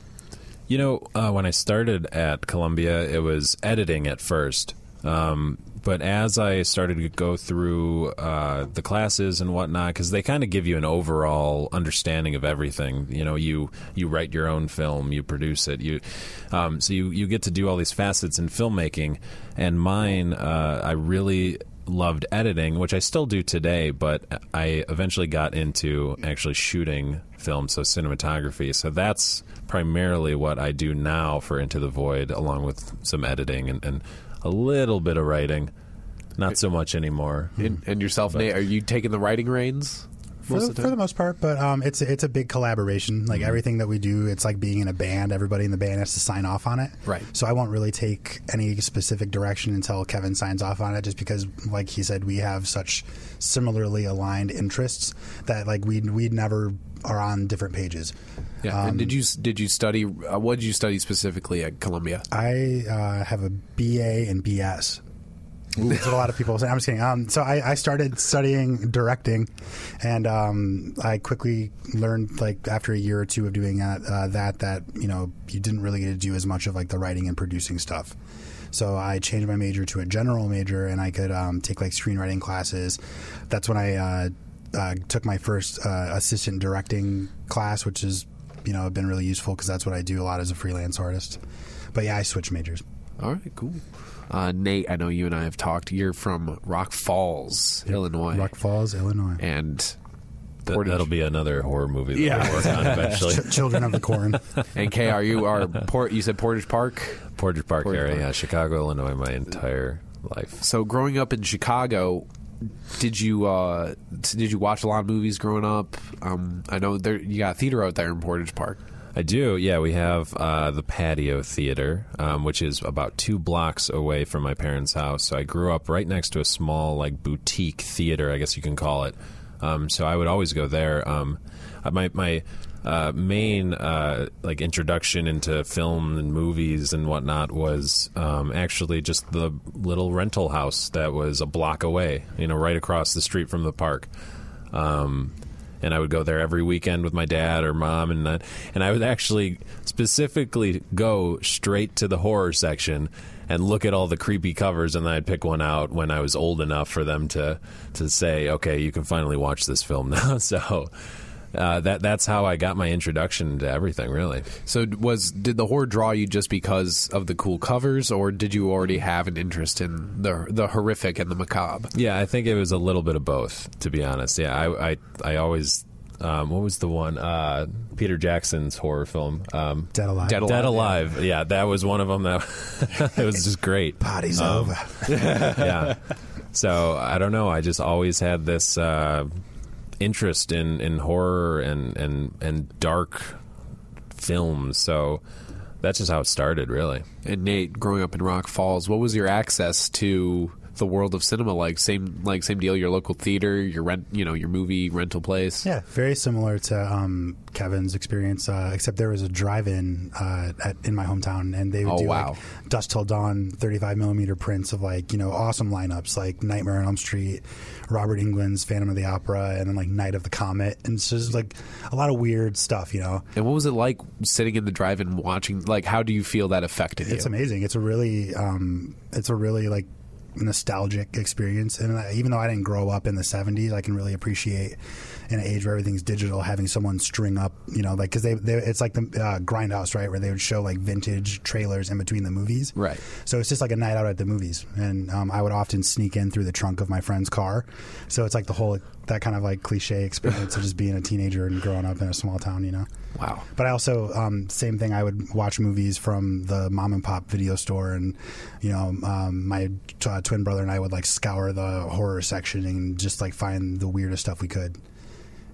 You know, uh, when I started at Columbia, it was editing at first. Um, but as I started to go through uh, the classes and whatnot, because they kind of give you an overall understanding of everything. You know, you you write your own film, you produce it, you um, so you you get to do all these facets in filmmaking. And mine, uh, I really loved editing, which I still do today, but I eventually got into actually shooting film, so cinematography. So that's primarily what I do now for Into the Void, along with some editing and, and a little bit of writing. Not so much anymore. And, and yourself, Nate, are you taking the writing reins? For most the, of the for the most part. But um, it's it's a big collaboration. Like Mm-hmm. everything that we do, it's like being in a band. Everybody in the band has to sign off on it. Right. So I won't really take any specific direction until Kevin signs off on it, just because, like he said, we have such similarly aligned interests that like we we never are on different pages. Yeah. Um, and did you did you study? Uh, what did you study specifically at Columbia? I uh, have a BA and BS. That's what a lot of people say. I'm just kidding. Um, so I, I started studying directing, and um, I quickly learned, like after a year or two of doing that, uh, that that you know you didn't really get to do as much of like the writing and producing stuff. So I changed my major to a general major, and I could um, take like screenwriting classes. That's when I uh, uh, took my first uh, assistant directing class, which is you know been really useful because that's what I do a lot as a freelance artist. But yeah, I switched majors. All right, cool. Uh, Nate, I know you and I have talked. You're from Rock Falls, Illinois, Rock Falls, Illinois. and Th- that'll be another horror movie that Yeah. we'll work on (laughs) eventually. Ch- Children of the Corn. (laughs) and K, are you are Port? You said Portage Park. Portage Park Portage area, Park. yeah, Chicago, Illinois, my entire life. So, growing up in Chicago, did you uh, did you watch a lot of movies growing up? Um, I know there you got theater out there in Portage Park. I do. Yeah, we have uh, the Patio Theater, um, which is about two blocks away from my parents' house. So I grew up right next to a small, like boutique theater, I guess you can call it. Um, so I would always go there. Um, uh, my my uh, main uh, like introduction into film and movies and whatnot was um, actually just the little rental house that was a block away. You know, right across the street from the park. Um, and I would go there every weekend with my dad or mom, and and I would actually specifically go straight to the horror section and look at all the creepy covers, and then I'd pick one out when I was old enough for them to to say, okay, you can finally watch this film now. (laughs) so. Uh, that that's how I got my introduction to everything, really. So, was did the horror draw you just because of the cool covers, or did you already have an interest in the the horrific and the macabre? Yeah, I think it was a little bit of both, to be honest. Yeah, I I, I always um, what was the one uh, Peter Jackson's horror film um, Dead Alive. Dead Alive. Dead Alive. Yeah, that was one of them. That (laughs) it was just great. Party's Um, over. (laughs) yeah. So I don't know. I just always had this uh, interest in, in horror and, and and dark films. So that's just how it started, really. And Nate, growing up in Rock Falls, what was your access to the world of cinema like? Same like same deal. Your local theater, your rent, you know, your movie rental place. Yeah, very similar to um, Kevin's experience, uh, except there was a drive-in uh, at, in my hometown, and they would Oh, do wow. like Dusk Till Dawn 35 millimeter prints of like you know awesome lineups like Nightmare on Elm Street, Robert Englund's Phantom of the Opera, and then like Night of the Comet, and it's just like a lot of weird stuff, you know. And what was it like sitting in the drive-in watching? Like, how do you feel that affected you? It's you? amazing. It's a really, um, it's a really like nostalgic experience. And I, even though I didn't grow up in the '70s, I can really appreciate in an age where everything's digital, having someone string up, you know, like because they, they, it's like the uh, Grindhouse, right, where they would show like vintage trailers in between the movies, Right. So it's just like a night out at the movies, and um, I would often sneak in through the trunk of my friend's car. So it's like the whole that kind of like cliche experience of just being a teenager and growing up in a small town, you know. Wow. But I also um, same thing. I would watch movies from the mom and pop video store, and you know, um, my t- uh, twin brother and I would like scour the horror section and just like find the weirdest stuff we could,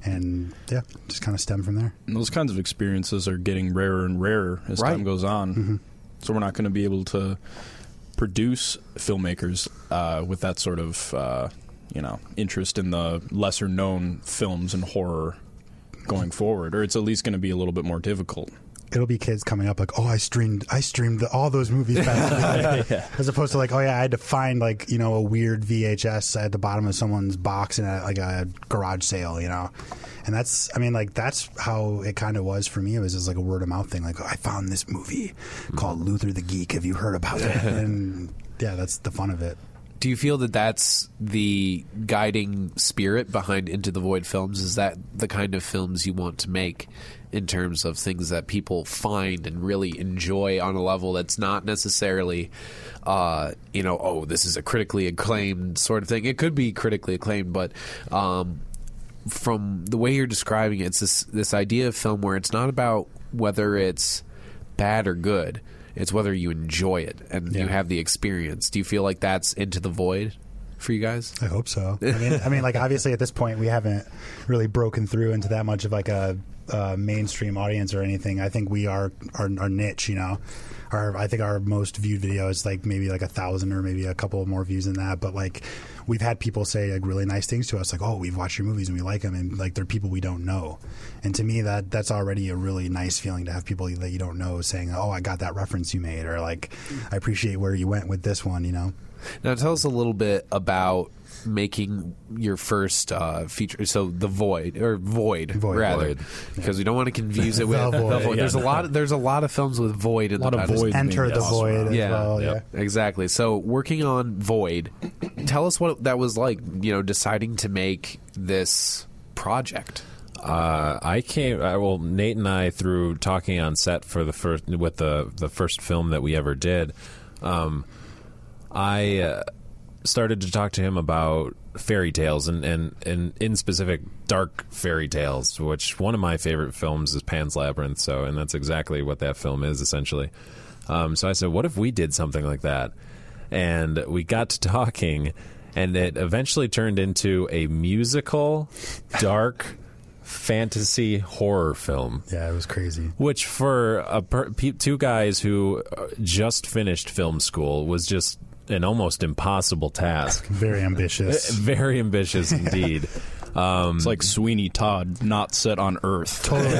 and yeah, just kind of stem from there. And those kinds of experiences are getting rarer and rarer as Right. time goes on. So we're not going to be able to produce filmmakers uh, with that sort of uh, you know interest in the lesser known films and horror going forward, or it's at least going to be a little bit more difficult. It'll be kids coming up like, oh, I streamed, I streamed the, all those movies back, day." (laughs) as opposed to like, oh yeah, I had to find like you know a weird VHS at the bottom of someone's box in a, like a garage sale, you know. And that's, I mean, like that's how it kind of was for me. It was just like a word of mouth thing. Like, oh, I found this movie called Luther the Geek. Have you heard about it? (laughs) and yeah, that's the fun of it. Do you feel that that's the guiding spirit behind Into the Void films? Is that the kind of films you want to make in terms of things that people find and really enjoy on a level that's not necessarily, uh, you know, oh, this is a critically acclaimed sort of thing? It could be critically acclaimed, but. Um, from the way you're describing it, it's this this idea of film where it's not about whether it's bad or good. It's whether you enjoy it and you have the experience. Do you feel like that's into the void for you guys? I hope so. (laughs) I mean, I mean, like obviously at this point we haven't really broken through into that much of like a, a mainstream audience or anything. I think we are our, our niche. You know, our I think our most viewed video is like maybe like a thousand or maybe a couple more views than that. But like we've had people say like really nice things to us, like oh we've watched your movies and we like them, and like they're people we don't know. And to me that that's already a really nice feeling to have people that you don't know saying oh I got that reference you made or like I appreciate where you went with this one. You know. Now tell us a little bit about making your first uh, feature. So the void or void, Void. rather, Void. because we don't want to confuse it (laughs) with The the Void. void. There's a lot. There's a lot of films with void in A lot the of title. void. Enter the void around. as Yeah. well. Yep. Yeah. Exactly. So working on Void, tell us what that was like. You know, deciding to make this project. Uh, I came. Uh, well, Nate and I, through talking on set for the first with the the first film that we ever did, um, I uh, started to talk to him about fairy tales and, and, and in specific dark fairy tales. Which one of my favorite films is Pan's Labyrinth. So, and that's exactly what that film is essentially. Um, so I said, what if we did something like that? And we got to talking, and it eventually turned into a musical, dark fantasy horror film. Yeah, it was crazy. Which for a per, two guys who just finished film school was just an almost impossible task. (laughs) Very ambitious. (laughs) Very ambitious indeed. (laughs) Um, It's like Sweeney Todd, not set on Earth. totally.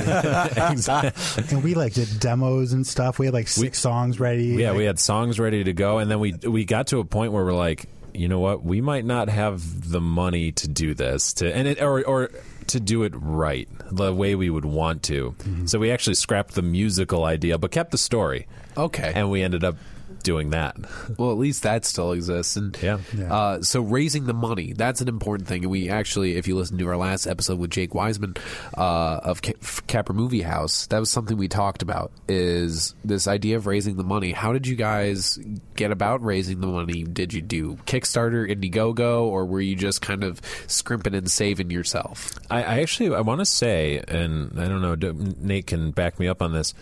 and we like did demos and stuff. We had like six songs ready. yeah, Like, we had songs ready to go, and then we we got to a point where we're like, you know what, we might not have the money to do this to and it or or to do it right the way we would want to. So we actually scrapped the musical idea, but kept the story, Okay. and we ended up doing that. (laughs) Well, at least that still exists. And Yeah. Yeah. Uh, so raising the money, that's an important thing. And we actually, if you listen to our last episode with Jake Wiseman uh, of Ca- Capra Movie House, that was something we talked about is this idea of raising the money. How did you guys get about raising the money? Did you do Kickstarter, Indiegogo, or were you just kind of scrimping and saving yourself? I, I actually I want to say, and I don't know, Nate can back me up on this.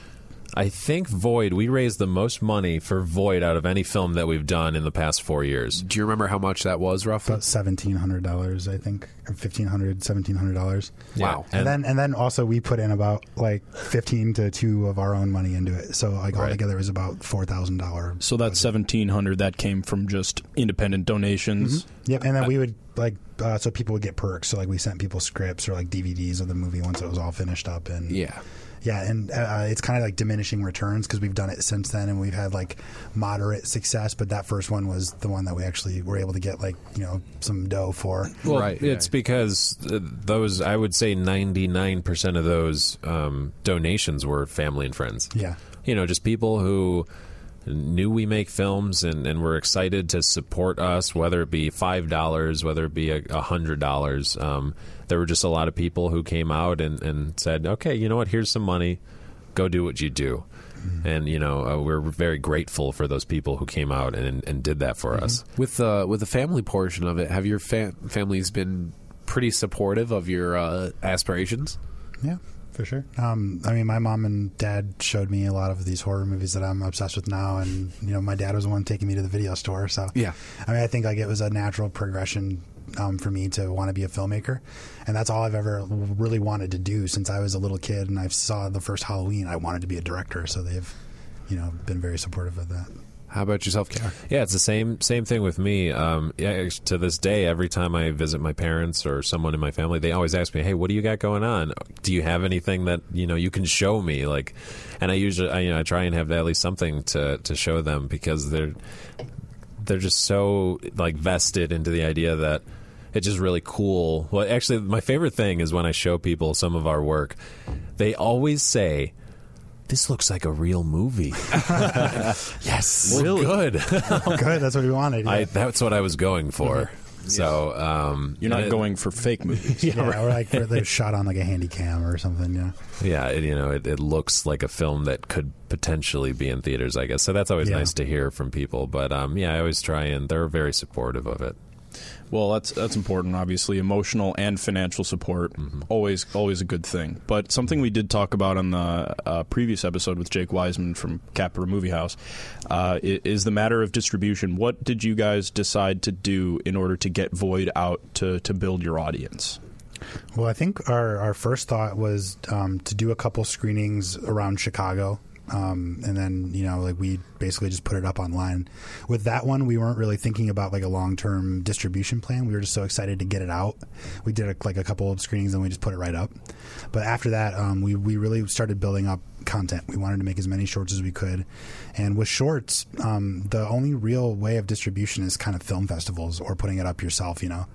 I think Void. We raised the most money for Void out of any film that we've done in the past four years. Do you remember how much that was roughly? about seventeen hundred dollars, I think, or fifteen hundred, seventeen hundred dollars. Wow. And, then and then also we put in about like fifteen to two of our own money into it. So like Right. altogether it was about four thousand dollars. So that seventeen hundred that came from just independent donations. Yep. And then we would like uh, so people would get perks. So like we sent people scripts or like DVDs of the movie once it was all finished up. And yeah. Yeah, and uh, it's kind of like diminishing returns because we've done it since then, and we've had like moderate success. But that first one was the one that we actually were able to get like you know some dough for. Well, Right, it's yeah. because uh, those I would say ninety nine percent of those um, donations were family and friends. Yeah. you know, just people who knew we make films and, and were excited to support us, whether it be five dollars, whether it be a, a hundred dollars. Um, there were just a lot of people who came out and, and said, "Okay, you know what? Here's some money. Go do what you do." And you know, uh, we're very grateful for those people who came out and, and did that for us. With the with the family portion of it, have your fa- families been pretty supportive of your uh, aspirations? Yeah, for sure. Um, I mean, my mom and dad showed me a lot of these horror movies that I'm obsessed with now, and you know, my dad was the one taking me to the video store. So Yeah. I mean, I think like it was a natural progression um, for me to want to be a filmmaker, and that's all I've ever really wanted to do since I was a little kid. And I saw the first Halloween, I wanted to be a director. So they've, you know, been very supportive of that. How about yourself, Kara? Yeah, it's the same same thing with me. Um, yeah, to this day, every time I visit my parents or someone in my family, they always ask me, "Hey, what do you got going on? Do you have anything that you know you can show me?" Like, and I usually I, you know I try and have at least something to to show them because they're they're just so like vested into the idea that it's just really cool. Well, actually, my favorite thing is when I show people some of our work. They always say this looks like a real movie. (laughs) yes, Really? good. (laughs) Good, that's what we wanted. Yeah, I, that's what I was going for. So um, You're not it- going for fake movies. (laughs) yeah or like they're shot on like a handy cam or something. Yeah, Yeah, it, you know, it, it looks like a film that could potentially be in theaters, I guess. So that's always Yeah. nice to hear from people. But um, yeah, I always try and they're very supportive of it. Well, that's that's important. Obviously, emotional and financial support always always a good thing. But something we did talk about on the uh, previous episode with Jake Wiseman from Capra Movie House uh, is the matter of distribution. What did you guys decide to do in order to get Void out to to build your audience? Well, I think our, our first thought was um, to do a couple screenings around Chicago. Um, and then, you know, like we basically just put it up online. With that one, we weren't really thinking about like a long term distribution plan. We were just so excited to get it out. We did a, like a couple of screenings and we just put it right up. But after that, um, we, we really started building up content. We wanted to make as many shorts as we could. And with shorts, um, the only real way of distribution is kind of film festivals or putting it up yourself, you know.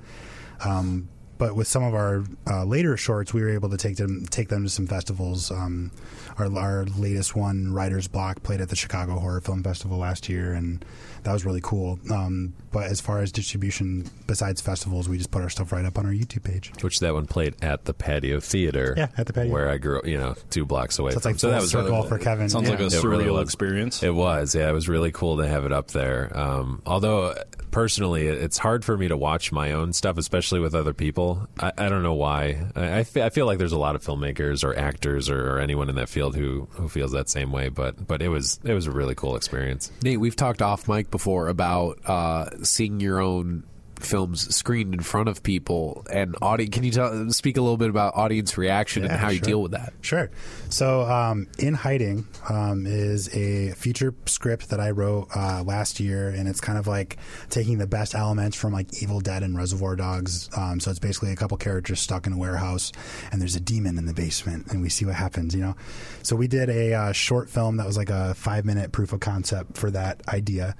Um, but with some of our uh, later shorts, we were able to take them take them to some festivals. Um, our, our latest one, Writer's Block, played at the Chicago Horror Film Festival last year, and that was really cool. Um, but as far as distribution, besides festivals, we just put our stuff right up on our YouTube page. Which that one played at the Patio Theater. Yeah, at the Patio. Where I grew up, you know, two blocks away So it's from. like so that was circle really, for Kevin. Sounds Yeah. like a It surreal really was. experience. It was, yeah. It was really cool to have it up there. Um, although, personally, it's hard for me to watch my own stuff, especially with other people. I, I don't know why. I, I, fe- I feel like there's a lot of filmmakers or actors or, or anyone in that field who, who feels that same way. But but it was it was a really cool experience. Nate, we've talked off mic before about uh, seeing your own films screened in front of people and audience. Can you tell, speak a little bit about audience reaction and Yeah, how you deal with that? Sure. So, um, In Hiding um, is a feature script that I wrote uh, last year, and it's kind of like taking the best elements from like Evil Dead and Reservoir Dogs. Um, so it's basically a couple characters stuck in a warehouse, and there's a demon in the basement, and we see what happens. You know. So we did a uh, short film that was like a five minute proof of concept for that idea,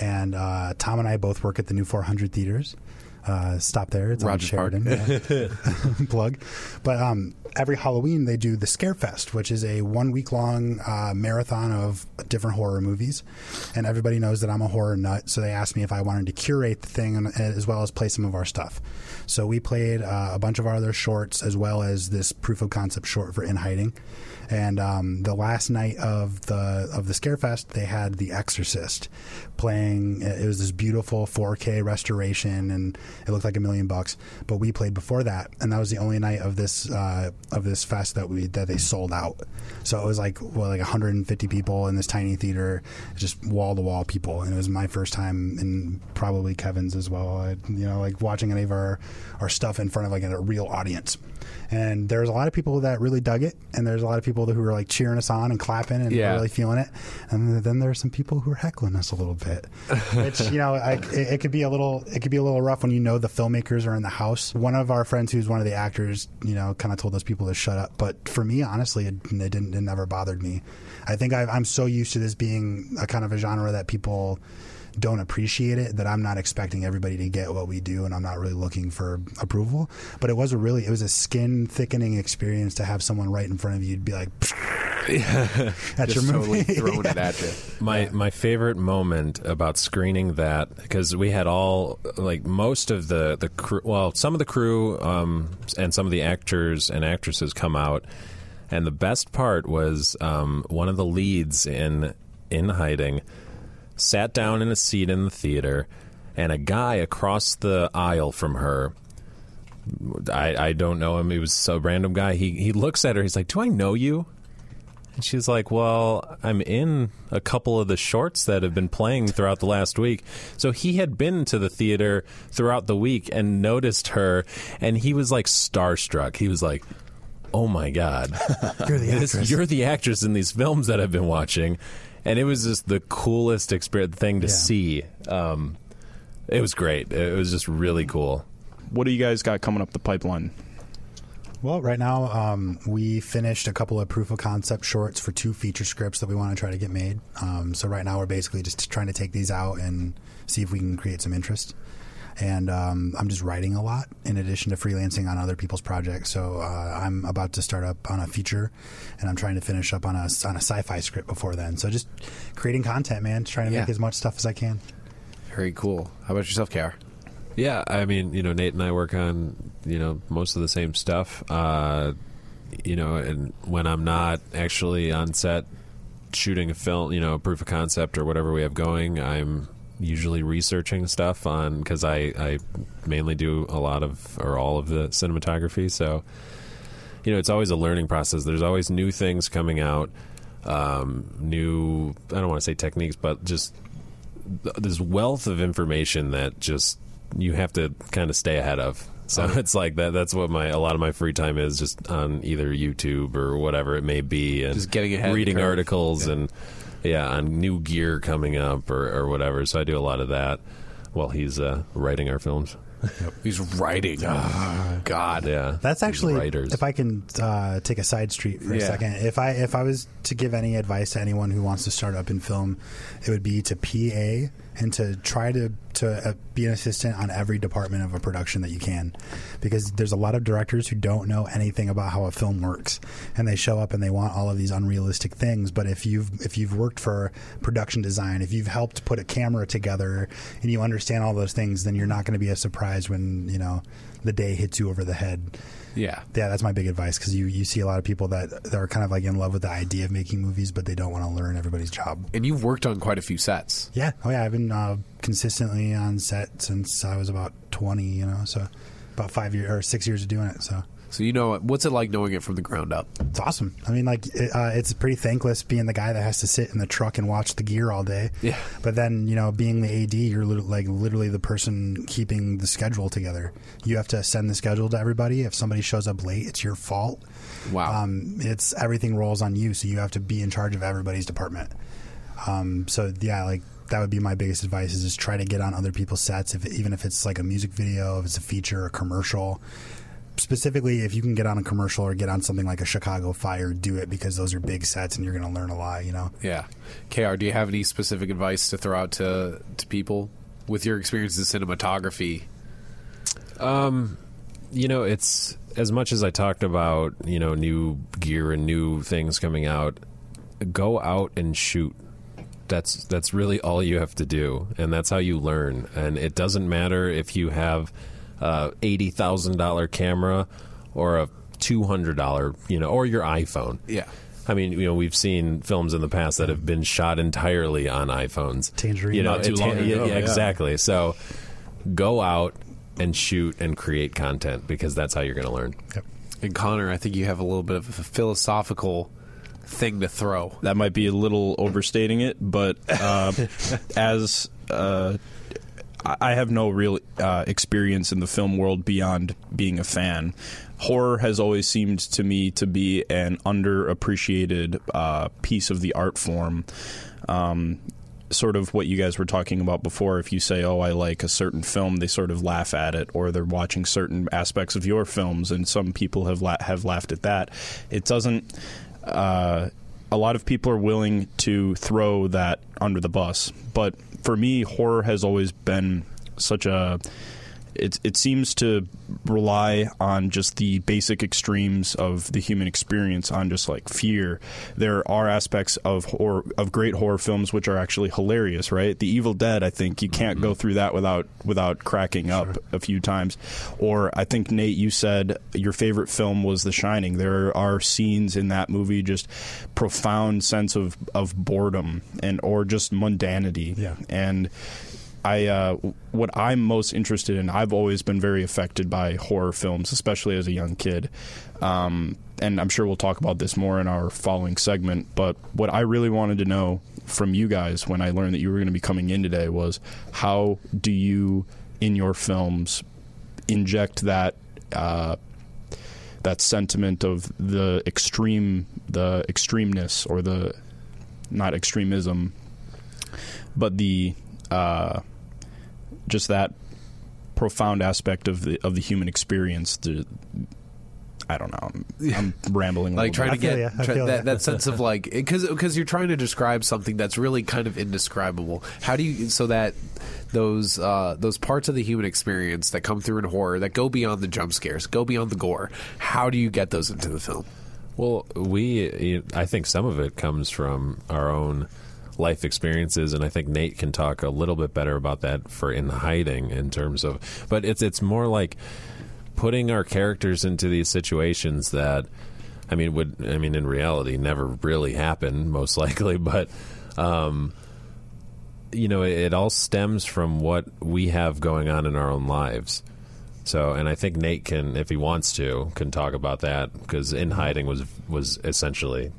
and uh, Tom and I both work at the New 400 theaters. Uh, stop there. It's Rogers on. Sheridan. Yeah. (laughs) (laughs) plug. But um, every Halloween they do the Scarefest, which is a one week long uh, marathon of different horror movies. And everybody knows that I'm a horror nut, so they asked me if I wanted to curate the thing as well as play some of our stuff. So we played uh, a bunch of our other shorts as well as this proof of concept short for In Hiding. And um, the last night of the of the Scarefest, they had The Exorcist playing. It was this beautiful 4K restoration, and it looked like a million bucks. But we played before that, and that was the only night of this uh, of this fest that we that they sold out. So it was like well, like 150 people in this tiny theater, just wall to wall people, and it was my first time, and probably Kevin's as well. I, you know, like watching any of our our stuff in front of like a real audience. And there's a lot of people that really dug it, and there's a lot of people who were like cheering us on and clapping and Yeah. really feeling it. And then there's some people who are heckling us a little bit, (laughs) which you know, I, it, it could be a little, it could be a little rough when you know the filmmakers are in the house. One of our friends, who's one of the actors, you know, kind of told those people to shut up. But for me, honestly, it, it didn't, it never bothered me. I think I've, I'm so used to this being a kind of a genre that people don't appreciate it that I'm not expecting everybody to get what we do and I'm not really looking for approval. But it was a really it was a skin thickening experience to have someone right in front of you be like (laughs) that's Just your totally movie. (laughs) throwing it at you. My my favorite moment about screening that because we had all like most of the the crew, well, some of the crew um, and some of the actors and actresses come out, and the best part was um, one of the leads in in hiding sat down in a seat in the theater, and a guy across the aisle from her. I, I don't know him. He was a random guy. He he looks at her. He's like, "Do I know you?" And she's like, Well, I'm in a couple of the shorts that have been playing throughout the last week. So he had been to the theater throughout the week and noticed her, and he was like starstruck. He was like, Oh my God. (laughs) you're the This- you're the actress in these films that I've been watching. And it was just the coolest experience thing to Yeah. see. Um, it was great. It was just really cool. What do you guys got coming up the pipeline? Well, right now um, we finished a couple of proof of concept shorts for two feature scripts that we want to try to get made. Um, so right now we're basically just trying to take these out and see if we can create some interest. And um, I'm just writing a lot in addition to freelancing on other people's projects. So uh, I'm about to start up on a feature, and I'm trying to finish up on a on a sci-fi script before then. So just creating content, man. Just trying to Yeah. make as much stuff as I can. Very cool. How about yourself, KR? Yeah, I mean, you know, Nate and I work on, you know, most of the same stuff. Uh, you know, and when I'm not actually on set shooting a film, you know, proof of concept or whatever we have going, I'm usually researching stuff on because I, I mainly do a lot of or all of the cinematography. So, you know, it's always a learning process. There's always new things coming out, um, new, I don't want to say techniques, but just th- this wealth of information that just you have to kind of stay ahead of. So it's like that. That's what my a lot of my free time is, just on either YouTube or whatever it may be, and Just getting ahead reading articles and yeah, on new gear coming up or, or whatever. So I do a lot of that while he's uh, writing our films. He's writing. Oh, God. Yeah, That's actually, writers. if I can uh, take a side street for a Yeah. second, if I if I was to give any advice to anyone who wants to start up in film, it would be to PA and to try to to uh, be an assistant on every department of a production that you can, because there's a lot of directors who don't know anything about how a film works, and they show up and they want all of these unrealistic things. But if you've if you've worked for production design, if you've helped put a camera together, and you understand all those things, then you're not going to be as surprised when you know the day hits you over the head. Yeah. Yeah, that's my big advice because you, you see a lot of people that, that are kind of like in love with the idea of making movies, but they don't want to learn everybody's job. And you've worked on quite a few sets. Yeah, oh yeah, I've been uh, consistently on set since I was about twenty, you know, so about five years or six years of doing it. So So you know what's it like knowing it from the ground up? it's awesome. I mean, like it, uh, it's pretty thankless being the guy that has to sit in the truck and watch the gear all day. Yeah. But then you know, being the AD, you're like literally the person keeping the schedule together. You have to send the schedule to everybody. If somebody shows up late, it's your fault. Wow. Um, it's everything rolls on you, so you have to be in charge of everybody's department. Um, so yeah, like that would be my biggest advice: is just try to get on other people's sets, if even if it's like a music video, if it's a feature, a commercial. Specifically, if you can get on a commercial or get on something like a Chicago Fire, do it because those are big sets and you're going to learn a lot. You know. yeah. KR, do you have any specific advice to throw out to, to people with your experience in cinematography? Um, you know, it's as much as I talked about, you know, new gear and new things coming out, go out and shoot. That's that's really all you have to do, and that's how you learn. And it doesn't matter if you have a eighty thousand dollar camera or a two hundred dollar, you know, or your iPhone. Yeah. I mean, you know, we've seen films in the past that have been shot entirely on iPhones. Tangerine. you know, Not too long yeah, ago, yeah, yeah. exactly. So, go out and shoot and create content because that's how you're going to learn. Yep. And Connor, I think you have a little bit of a philosophical thing to throw. That might be a little overstating it, but uh, (laughs) as uh, I have no real uh, experience in the film world beyond being a fan. Horror has always seemed to me to be an underappreciated uh, piece of the art form. Um, sort of what you guys were talking about before. If you say, "Oh, I like a certain film," they sort of laugh at it, or they're watching certain aspects of your films, and some people have la- have laughed at that. It doesn't. Uh, a lot of people are willing to throw that under the bus, but for me, horror has always been such a it, it seems to rely on just the basic extremes of the human experience on just like fear. There are aspects of horror of great horror films which are actually hilarious right? The evil dead i think you can't go mm-hmm. through that without without cracking up a few times. Or i think nate you said your favorite film was the shining. There are scenes in that movie just profound sense of of boredom and or just mundanity. Yeah. and I uh, what I'm most interested in. I've always been very affected by horror films, especially as a young kid. Um, and I'm sure we'll talk about this more in our following segment. But what I really wanted to know from you guys when I learned that you were going to be coming in today was how do you, in your films, inject that uh, that sentiment of the extreme, the extremeness, or the not extremism, but the uh, just that profound aspect of the of the human experience. The, I don't know. I'm, I'm rambling. a like trying bit. to I get feel ya. I try- feel that, that sense of like because because you're trying to describe something that's really kind of indescribable. How do you so that those uh, those parts of the human experience that come through in horror that go beyond the jump scares, go beyond the gore? How do you get those into the film? Well, we, I think some of it comes from our own life experiences, and I think Nate can talk a little bit better about that for in hiding in terms of. But it's it's more like putting our characters into these situations that, I mean, would I mean in reality never really happen, most (laughs) likely, but. Um, you know, it, it all stems from what we have going on in our own lives. So, and I think Nate can, if he wants to, can talk about that because in hiding was was essentially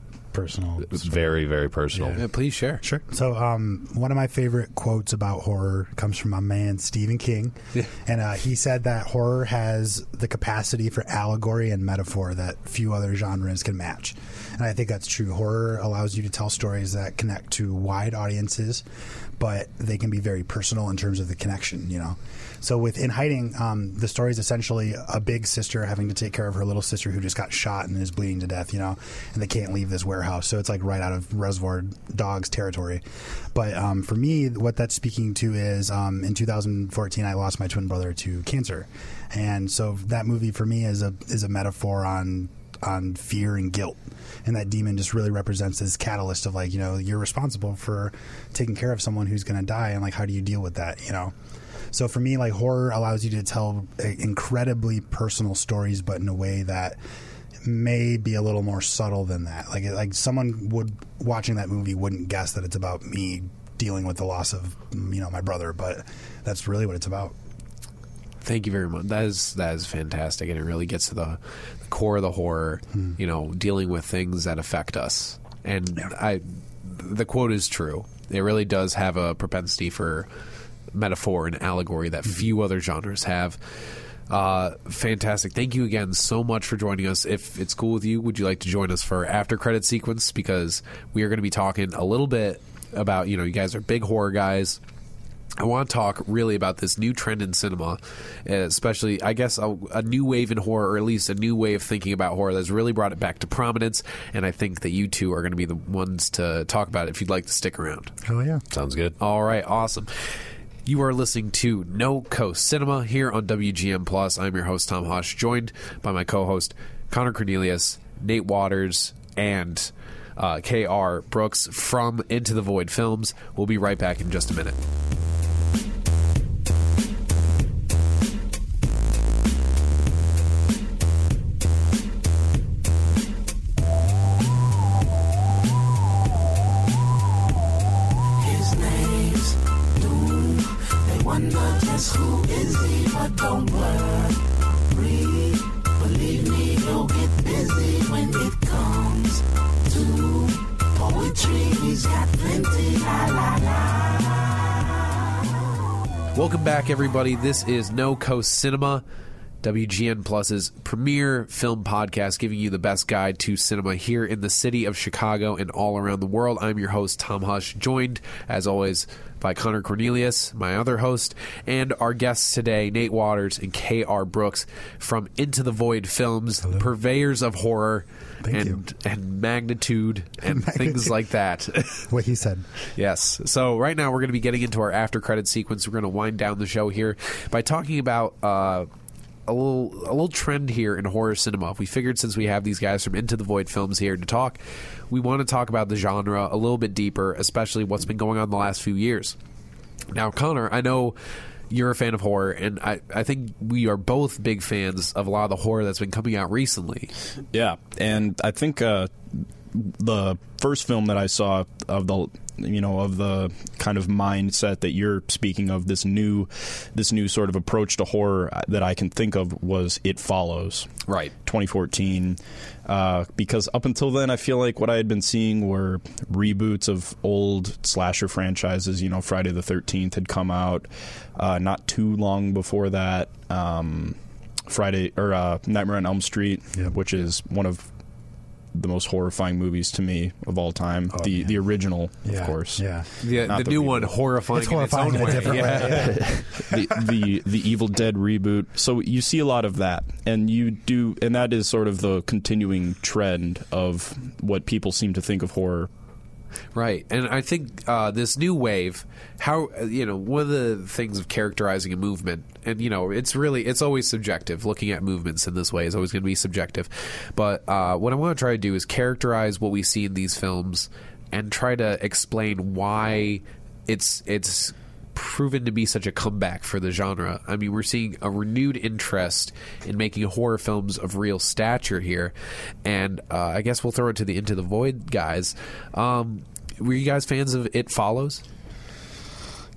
Personal. very very personal. Yeah, please share. Sure. So, um, one of my favorite quotes about horror comes from my man Stephen King, and uh, he said that horror has the capacity for allegory and metaphor that few other genres can match. And I think that's true. Horror allows you to tell stories that connect to wide audiences, but they can be very personal in terms of the connection. You know. So with In Hiding, um, the story is essentially a big sister having to take care of her little sister who just got shot and is bleeding to death, you know, and they can't leave this warehouse. So it's like right out of Reservoir Dogs territory. But um, for me, what that's speaking to is um, in 2014, I lost my twin brother to cancer, and so that movie for me is a is a metaphor on on fear and guilt. And that demon just really represents this catalyst of like, you know, you're responsible for taking care of someone who's going to die, and like, how do you deal with that, you know? So for me, like horror allows you to tell uh, incredibly personal stories, but in a way that may be a little more subtle than that. Like like someone would watching that movie wouldn't guess that it's about me dealing with the loss of you know my brother, but that's really what it's about. Thank you very much. That is that is fantastic, and it really gets to the, the core of the horror. You know, dealing with things that affect us, and I, the quote is true. It really does have a propensity for metaphor and allegory that few other genres have. Uh, fantastic. Thank you again so much for joining us. If it's cool with you, would you like to join us for after credit sequence? Because we are going to be talking a little bit about, you know, you guys are big horror guys. I want to talk really about this new trend in cinema, especially, I guess, a, a new wave in horror, or at least a new way of thinking about horror that's really brought it back to prominence. And I think that you two are going to be the ones to talk about it if you'd like to stick around. Oh yeah. Sounds good. All right, awesome. You are listening to No Coast Cinema here on WGN Plus. I'm your host Tom Hush, joined by my co-host Connor Cornelius, Nate Waters, and uh, K.R. Brooks from Into the Void Films. We'll be right back in just a minute. Back, everybody. This is No Coast Cinema, WGN Plus's premier film podcast, giving you the best guide to cinema here in the city of Chicago and all around the world. I'm your host, Tom Hush, joined, as always, by Connor Cornelius, my other host, and our guests today, Nate Waters and K.R. Brooks from Into the Void Films, purveyors of horror Thank and, you. and magnitude (laughs) and things like that. (laughs) What he said. Yes. So right now we're going to be getting into our after credit sequence. We're going to wind down the show here by talking about uh, a little a little trend here in horror cinema. We figured since we have these guys from Into the Void Films here to talk, we want to talk about the genre a little bit deeper, especially what's been going on the last few years. Now, Connor, I know you're a fan of horror, and I, I think we are both big fans of a lot of the horror that's been coming out recently. Yeah, and I think uh, the first film that I saw of the you know of the kind of mindset that you're speaking of this new this new sort of approach to horror that I can think of was It Follows. Right. 2014 uh, because up until then I feel like what I had been seeing were reboots of old slasher franchises you know Friday the 13th had come out uh, not too long before that um, Friday or uh, Nightmare on Elm Street Yep. which is one of the most horrifying movies to me of all time. Oh, the the original, Oh, Yeah, of course. Yeah. The, the the new reboot. one horrifying. It's in its horrifying own in a way. different Yeah. way. Yeah. (laughs) the, the the Evil Dead reboot. So you see a lot of that, and you do, and that is sort of the continuing trend of what people seem to think of horror. Right, and I think uh, this new wave, how you know, one of the things of characterizing a movement, and you know, it's really it's always subjective. Looking at movements in this way is always going to be subjective. But uh, what I want to try to do is characterize what we see in these films and try to explain why it's it's proven to be such a comeback for the genre. I mean, we're seeing a renewed interest in making horror films of real stature here, and uh, I guess we'll throw it to the Into the Void guys. Um, were you guys fans of It Follows?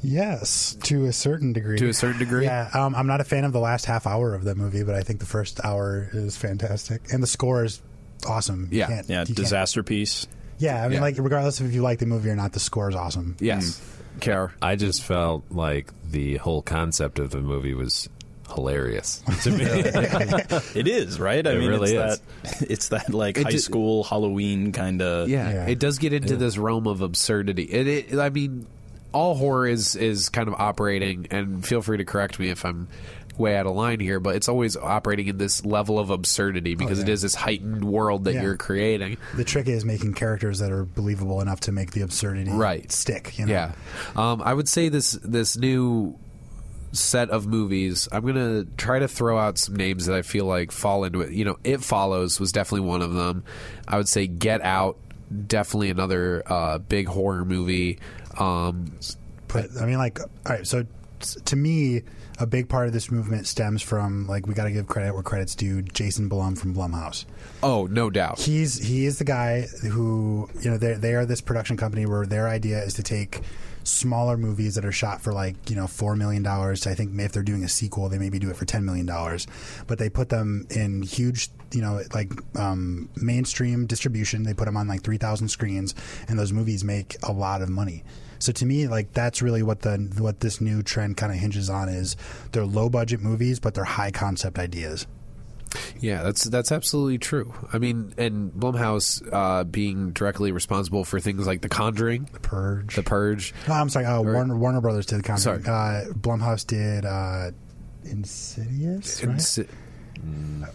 Yes, to a certain degree. To a certain degree? Yeah, um, I'm not a fan of the last half hour of the movie, but I think the first hour is fantastic, and the score is awesome. You Yeah. Yeah, Disasterpeace. Yeah, I mean, Yeah. like regardless of if you like the movie or not, the score is awesome. Yes. Care. I just felt like the whole concept of the movie was hilarious (laughs) to me. (laughs) It is right. I It mean, really it's is. that it's that like It high ju- school Halloween kind of. Yeah, Yeah. it does get into this realm of absurdity. It, it, I mean, all horror is is kind of operating, and feel free to correct me if I'm way out of line here, but it's always operating in this level of absurdity because it yeah. is this heightened world that Yeah. you're creating. The trick is making characters that are believable enough to make the absurdity Right. stick. You know? Yeah, um, I would say this this new set of movies. I'm gonna try to throw out some names that I feel like fall into it. You know, It Follows was definitely one of them. I would say Get Out, definitely another uh, big horror movie. Um, But I mean, like, all right. So to me, a big part of this movement stems from like we got to give credit where credit's due. Jason Blum from Blumhouse. oh, no doubt. He's he is the guy who you know they they are this production company where their idea is to take smaller movies that are shot for like you know four million dollars. I think if they're doing a sequel, they maybe do it for ten million dollars, but they put them in huge you know like um, mainstream distribution. They put them on like three thousand screens, and those movies make a lot of money. So to me, like that's really what the what this new trend kind of hinges on is they're low budget movies, but they're high concept ideas. Yeah, that's that's absolutely true. I mean, and Blumhouse uh, being directly responsible for things like The Conjuring, The Purge. The Purge. Oh, I'm sorry. Uh, Warner, Warner Brothers did the Conjuring. Sorry. Uh, Blumhouse did uh, Insidious. Right?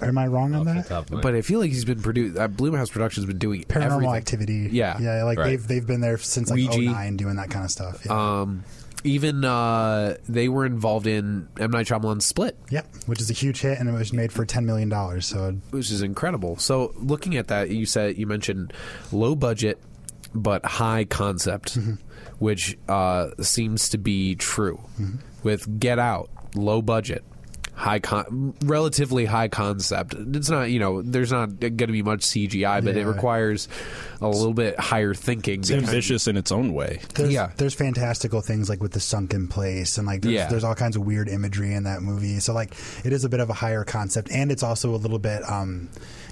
Am I wrong on Off the that? top of my- But I feel like he's been produced. Uh, Blumhouse Productions has been doing Paranormal everything. Activity. Yeah. yeah. Like Right. they've they've been there since like Ouija. 09 doing that kind of stuff. Yeah. Um, even uh, they were involved in M Night Shyamalan's Split, yep. Which is a huge hit, and it was made for 10 million dollars. So which is incredible. So, looking at that, you said you mentioned low budget but high concept, which uh, seems to be true. With Get Out, low budget. High con, relatively high concept. It's not, you know, there's not going to be much CGI, but it requires a little bit higher thinking. It's ambitious in its own way. there's, Yeah. there's fantastical things like with the sunken place, and like there's, Yeah. there's all kinds of weird imagery in that movie. So like it is a bit of a higher concept, and it's also a little bit. Um,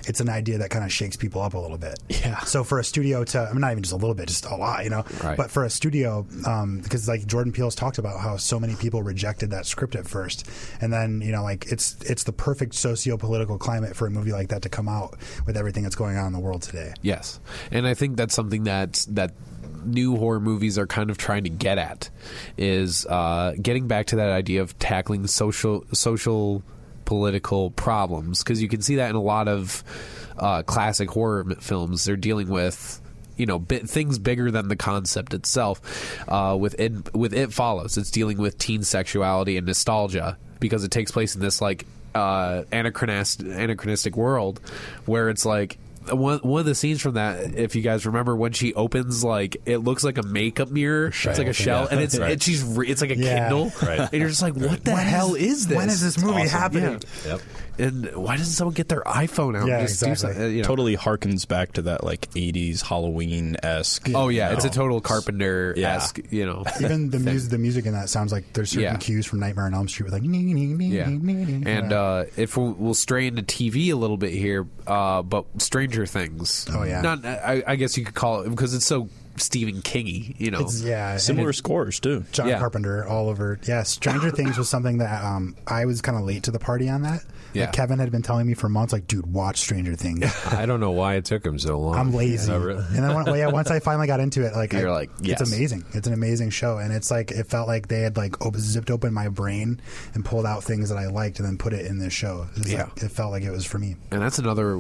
it's an idea that kind of shakes people up a little bit. Yeah. So for a studio to, I mean, not even just a little bit, just a lot, you know. Right. But for a studio, um, because like Jordan Peele's talked about how so many people rejected that script at first, and then you know, like it's it's the perfect socio-political climate for a movie like that to come out with everything that's going on in the world today. Yes, and I think that's something that that new horror movies are kind of trying to get at is uh, getting back to that idea of tackling social social political problems because you can see that in a lot of uh, classic horror films. They're dealing with you know things bigger than the concept itself. Uh, with it, with it follows, it's dealing with teen sexuality and nostalgia because it takes place in this like uh, anachronistic anachronistic world where it's like one one of the scenes from that, if you guys remember, when she opens like it looks like a makeup mirror, it's like a shell, and it's Right. and she's re- it's like a Yeah. Kindle, Right. and you're just like, what the When hell is- is, this? when is this movie happening? Yeah. Yep. And why doesn't someone get their iPhone out Yeah, and just do exactly. something? You know? Totally harkens back to that like '80s Halloween esque. Oh yeah, it's a total Carpenter esque, you know. (laughs) Even the music, the music in that sounds like there's certain Yeah. cues from Nightmare on Elm Street with like, nee, nee, nee, Yeah, nee, nee, nee. and uh, if we'll, we'll stray into TV a little bit here, uh, but Stranger Things. Oh, yeah. not I, I guess you could call it because it's so Stephen Kingy. You know, It's, yeah, Similar it- scores too. John Yeah. Carpenter all over. Yeah, Stranger (laughs) Things was something that um, I was kind of late to the party on that. Yeah. Like Kevin had been telling me for months, like, dude, watch Stranger Things. (laughs) I don't know why it took him so long. I'm lazy. Oh, really? (laughs) And then when, well, yeah, once I finally got into it, like You're I- like, yes. it's amazing. It's an amazing show, and it's like it felt like they had like op- zipped open my brain and pulled out things that I liked, and then put it in this show. It's Yeah. like, it felt like it was for me. and that's another.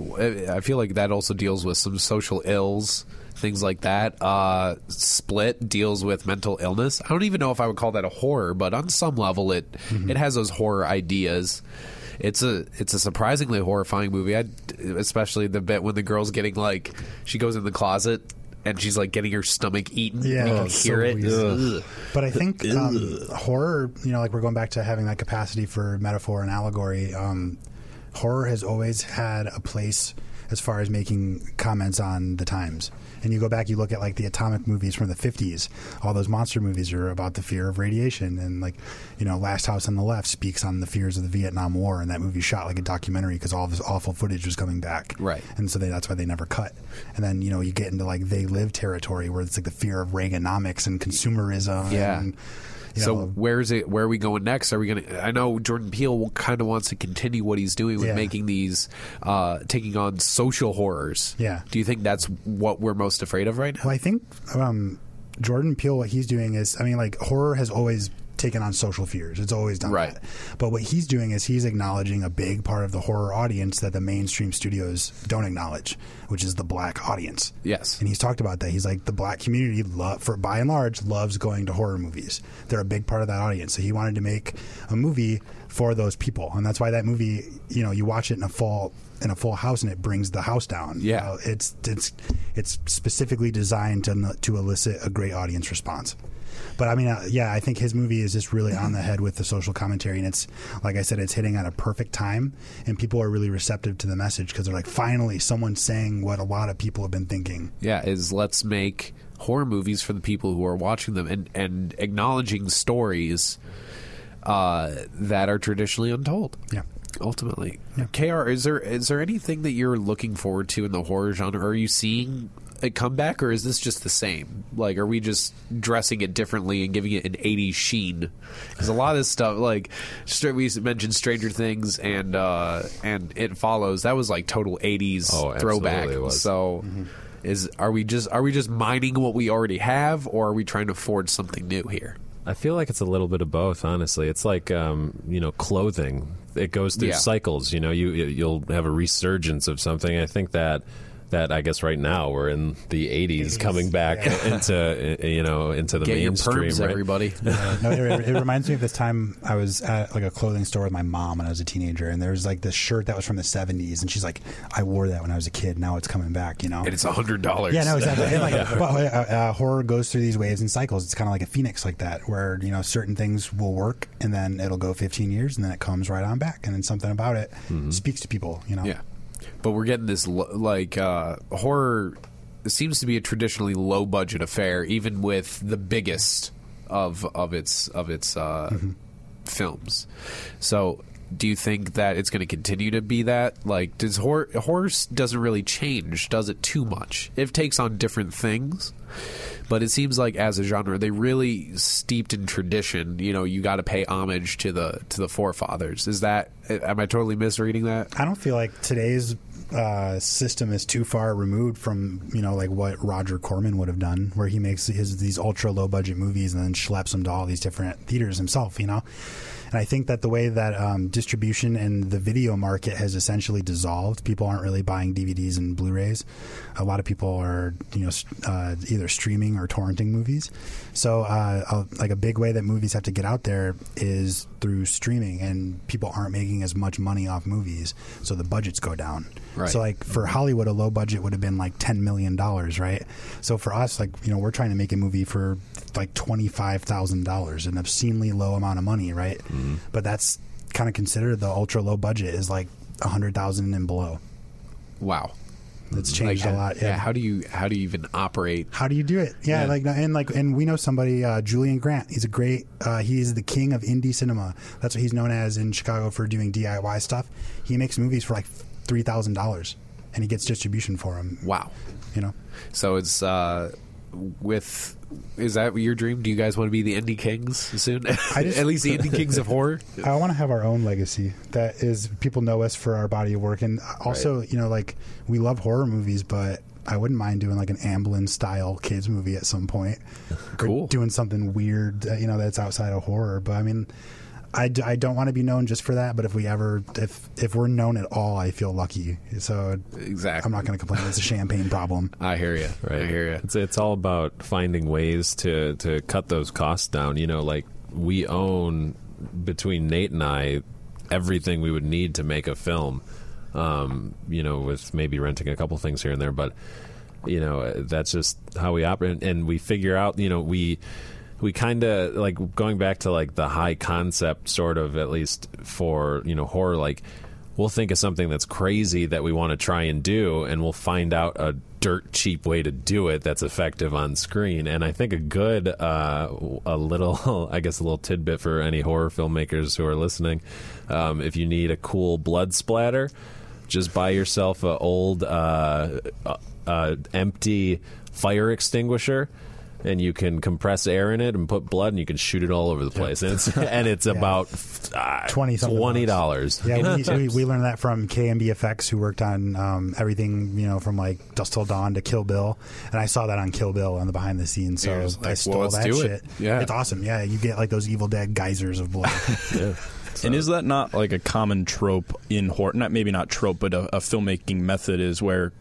I feel like that also deals with some social ills, things like that. Uh, Split deals with mental illness. I don't even know if I would call that a horror, but on some level, it it has those horror ideas. It's a it's a surprisingly horrifying movie. I, especially the bit when the girl's getting like she goes in the closet and she's like getting her stomach eaten. Yeah, and you can hear so it. Ugh. But I think um, horror, you know, like we're going back to having that capacity for metaphor and allegory. Um, horror has always had a place as far as making comments on the times. And you go back, you look at like the atomic movies from the 50s. All those monster movies are about the fear of radiation. And like, you know, Last House on the Left speaks on the fears of the Vietnam War. And that movie shot like a documentary because all this awful footage was coming back. Right. And so they, that's why they never cut. And then, you know, you get into like they live territory where it's like the fear of Reaganomics and consumerism. Yeah. And, you So know, where is it? Where are we going next? Are we going to? I know Jordan Peele kind of wants to continue what he's doing with Yeah. making these, uh, taking on social horrors. Yeah. Do you think that's what we're most afraid of right now? Well, I think um, Jordan Peele, what he's doing is, I mean, like horror has always taken on social fears. It's always done Right. that. But what he's doing is he's acknowledging a big part of the horror audience that the mainstream studios don't acknowledge, which is the black audience. Yes. And he's talked about that. He's like the black community, love, for by and large, loves going to horror movies. They're a big part of that audience. So he wanted to make a movie for those people, and that's why that movie, you know, you watch it in a full in a full house, and it brings the house down. You Yeah. know, it's it's it's specifically designed to to elicit a great audience response. But I mean, uh, yeah, I think his movie is just really on the head with the social commentary, and it's like I said, it's hitting at a perfect time, and people are really receptive to the message because they're like, finally, someone's saying what a lot of people have been thinking. Yeah, is let's make horror movies for the people who are watching them and and acknowledging stories uh, that are traditionally untold. Yeah. Ultimately, Kr, is there is there anything that you're looking forward to in the horror genre? Are you seeing a comeback, or is this just the same? Like, are we just dressing it differently and giving it an '80s sheen? Because a lot of this stuff, like we mentioned Stranger Things and uh, and It Follows, that was like total '80s Oh, throwback. So, is are we just are we just mining what we already have, or are we trying to forge something new here? I feel like it's a little bit of both. Honestly, it's like um, you know clothing. It goes through Yeah. cycles. You know, you you'll have a resurgence of something. I think that that I guess right now we're in the '80s, coming back (laughs) into uh, you know into the Get your mainstream. perms, right? everybody. Uh, no, it, it reminds me of this time I was at like a clothing store with my mom when I was a teenager, and there was like this shirt that was from the '70s, and she's like, "I wore that when I was a kid. Now it's coming back." You know, and it's a hundred dollars. Yeah, no, exactly. And, like, (laughs) but, uh, uh, horror goes through these waves and cycles. It's kind of like a phoenix, like that, where you know certain things will work, and then it'll go 15 years, and then it comes right on back, and then something about it speaks to people. You know, Yeah, but we're getting this lo- like uh, horror seems to be a traditionally low budget affair, even with the biggest of of its of its uh, films. So, do you think that it's going to continue to be that? Like, does horror horror doesn't really change? Does it too much? It takes on different things. But it seems like as a genre, they really steeped in tradition. You know, you got to pay homage to the to the forefathers. Is that? Am I totally misreading that? I don't feel like today's uh, system is too far removed from you know like what Roger Corman would have done, where he makes his these ultra low budget movies and then schleps them to all these different theaters himself. You know, and I think that the way that um, distribution and the video market has essentially dissolved, people aren't really buying DVDs and Blu-rays. A lot of people are you know uh, either streaming or torrenting movies. So uh, a- like a big way that movies have to get out there is through streaming, and people aren't making as much money off movies, so the budgets go down. Right. So like for Hollywood, a low budget would have been like ten million dollars, right? So for us, like you know, we're trying to make a movie for like twenty five thousand dollars, an obscenely low amount of money, right? But that's kind of considered the ultra low budget is like a hundred thousand and below. Wow. It's changed Like, a lot. Yeah. How do you how do you even operate? How do you do it? Yeah, Yeah. like and like and we know somebody, uh, Julian Grant. He's a great. Uh, he's the king of indie cinema. That's what he's known as in Chicago for doing DIY stuff. He makes movies for like three thousand dollars, and he gets distribution for them. Wow. You know, So it's uh, with is that your dream? Do you guys want to be the indie kings soon? (laughs) Just- At least the indie kings of horror. I want to have our own legacy. That is, people know us for our body of work, and also, you know, like we love horror movies, but I wouldn't mind doing like an Amblin style kids movie at some point. Or Cool. doing something weird, uh, you know, that's outside of horror. But I mean, I, d- I don't want to be known just for that. But if we ever, if if we're known at all, I feel lucky. So Exactly. I'm not going to complain. It's a champagne problem. (laughs) I hear you. Right. I hear you. It's it's all about finding ways to to cut those costs down. You know, like we own between Nate and I everything we would need to make a film. Um, you know, with maybe renting a couple things here and there, but you know that's just how we operate, and we figure out. You know, we we kind of like going back to like the high concept sort of at least for you know horror like we'll think of something that's crazy that we want to try and do and we'll find out a dirt cheap way to do it that's effective on screen. And i think a good uh, a little (laughs) i guess a little tidbit for any horror filmmakers who are listening um, if you need a cool blood splatter just buy yourself an old uh, uh, uh, empty fire extinguisher and you can compress air in it and put blood and you can shoot it all over the place and it's (laughs) and it's about uh, 20 something twenty dollars Yeah, we, we, we (laughs) learned that from KNB Effects, who worked on um, everything, you know, from like Dusk Till Dawn to Kill Bill, and I saw that on Kill Bill on the behind the scenes. So You're just I like, stole well, that shit. it. Yeah. it's awesome. Yeah, you get like those Evil Dead geysers of blood. (laughs) And is that not like a common trope in horror? Not maybe not trope, but a, a filmmaking method is where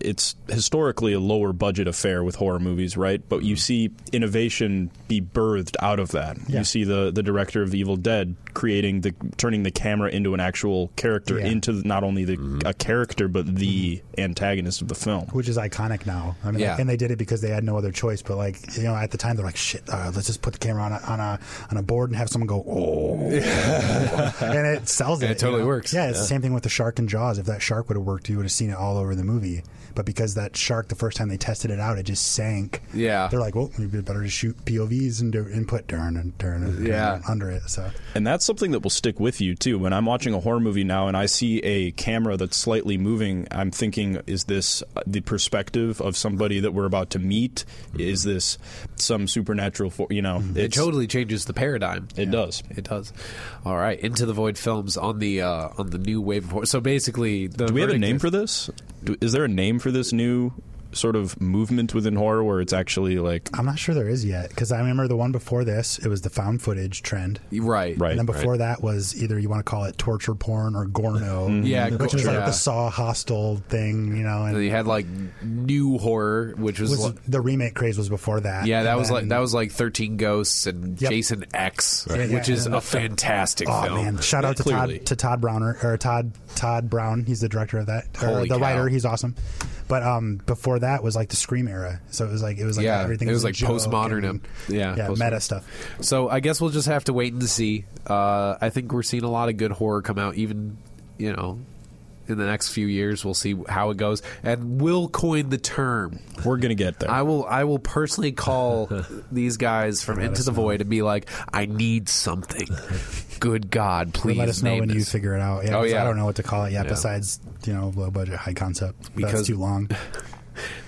it's historically a lower budget affair with horror movies, right? But you mm-hmm. see innovation be birthed out of that. Yeah. You see the the director of Evil Dead creating the turning the camera into an actual character, Yeah. into not only the a character but the antagonist of the film. which is iconic now. I mean, Yeah. and they did it because they had no other choice. But like, you know, at the time they're like, shit, uh, let's just put the camera on a, on a on a board and have someone go, oh, and it sells it. And it you totally know? works. Yeah, it's the same thing with the shark and Jaws. If that shark would have worked, you would have seen it all over the movie. But because that shark, the first time they tested it out, it just sank. Yeah. they're like, well, maybe it'd better to shoot POVs and do input turn and turn and Yeah. under it. So And that's something that will stick with you too. When I'm watching a horror movie now and I see a camera that's slightly moving, I'm thinking, is this uh, the perspective of somebody that we're about to meet? Is this some supernatural? For, you know, It totally changes the paradigm. It does. It does. All right, into the void films on the uh, on the new wave of horror. So basically, the Do we have a name is- for this? Is there a name for this new sort of movement within horror where it's actually like I'm not sure there is yet because I remember the one before this, it was the found footage trend. Right, Right. And then before that was either you want to call it torture porn or gorno, (laughs) Mm-hmm. Yeah, which is yeah. like the Saw Hostel thing, you know. And And you had like new horror, which was, was like, the remake craze was before that. yeah, that And was like that was like Thirteen Ghosts and Yep. Jason X, Yeah, yeah, which is a fantastic Oh film. man! Shout out to Clearly. Todd to Todd Browner or Todd Todd Brown. He's the director of that or Holy the cow. writer. He's awesome. But um, before that was like the Scream era. So it was like it was like Yeah, everything. it was a like postmodern and- yeah, yeah, postmodern. meta stuff. So I guess we'll just have to wait and see. Uh, I think we're seeing a lot of good horror come out, even you know, in the next few years. We'll see how it goes, and we'll coin the term. we're gonna get there? I will. I will personally call (laughs) these guys from Into the Void and be like, "I need something. Good God, please Let us know when you figure it out. Yeah, Oh, yeah. I don't know what to call it yet. Yeah. Besides, you know, low budget, high concept. Because- That's too long. (laughs)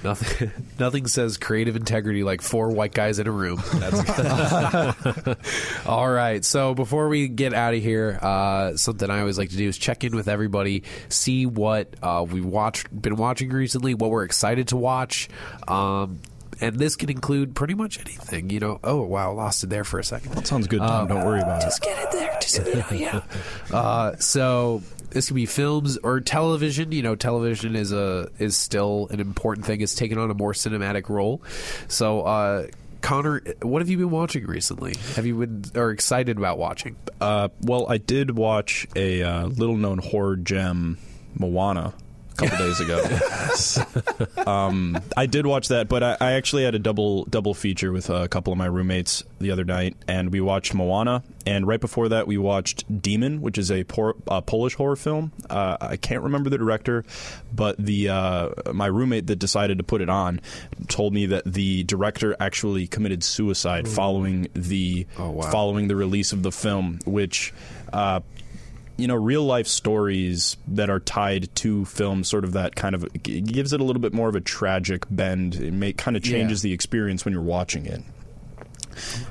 Nothing, (laughs) nothing says creative integrity like four white guys in a room. (laughs) All right. So before we get out of here, uh, something I always like to do is check in with everybody, see what uh, we watched, been watching recently, what we're excited to watch. Um, and this can include pretty much anything, you know. Oh wow, lost it there for a second. that sounds good. Tom. Don't worry about it. Just get it there. Just you know, yeah. (laughs) Uh, so this could be films or television. You know, television is a is still an important thing. It's taken on a more cinematic role. So. Uh, Connor, what have you been watching recently? Have you been or excited about watching? Uh, well, I did watch a uh, little known horror gem, Moana. A couple days ago, (laughs) (laughs) um, I did watch that, but I, I actually had a double double feature with a couple of my roommates the other night, and we watched Moana, and right before that, we watched Demon, which is a por- uh, Polish horror film. Uh, I can't remember the director, but the uh, my roommate that decided to put it on told me that the director actually committed suicide following the Oh, wow. following the release of the film, which. Uh, you know real life stories that are tied to film sort of that kind of it gives it a little bit more of a tragic bend. It may kind of changes the experience when you're watching it.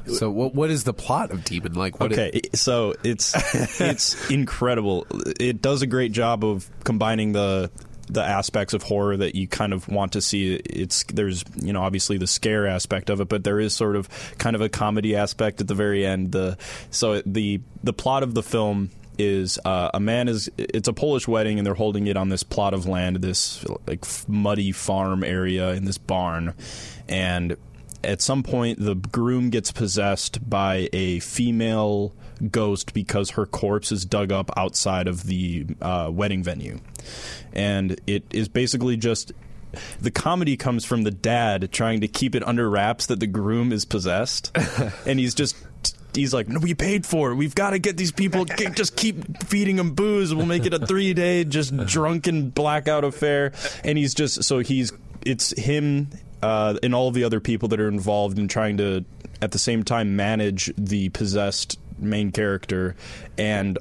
So what what is the plot of Demon? Like what okay so it's (laughs) it's incredible. It does a great job of combining the the aspects of horror that you kind of want to see. It's there's you know obviously the scare aspect of it but there is sort of kind of a comedy aspect at the very end. The so the the plot of the film is uh, a man is it's a Polish wedding and they're holding it on this plot of land this like f- muddy farm area in this barn. And at some point the groom gets possessed by a female ghost because her corpse is dug up outside of the uh, wedding venue. And it is basically just the comedy comes from the dad trying to keep it under wraps that the groom is possessed. (laughs) And he's just he's like no we paid for it. We've got to get these people. (laughs) Just keep feeding them booze. We'll make it a three day just drunken blackout affair. And he's just so he's it's him uh, and all of the other people that are involved in trying to at the same time manage the possessed main character and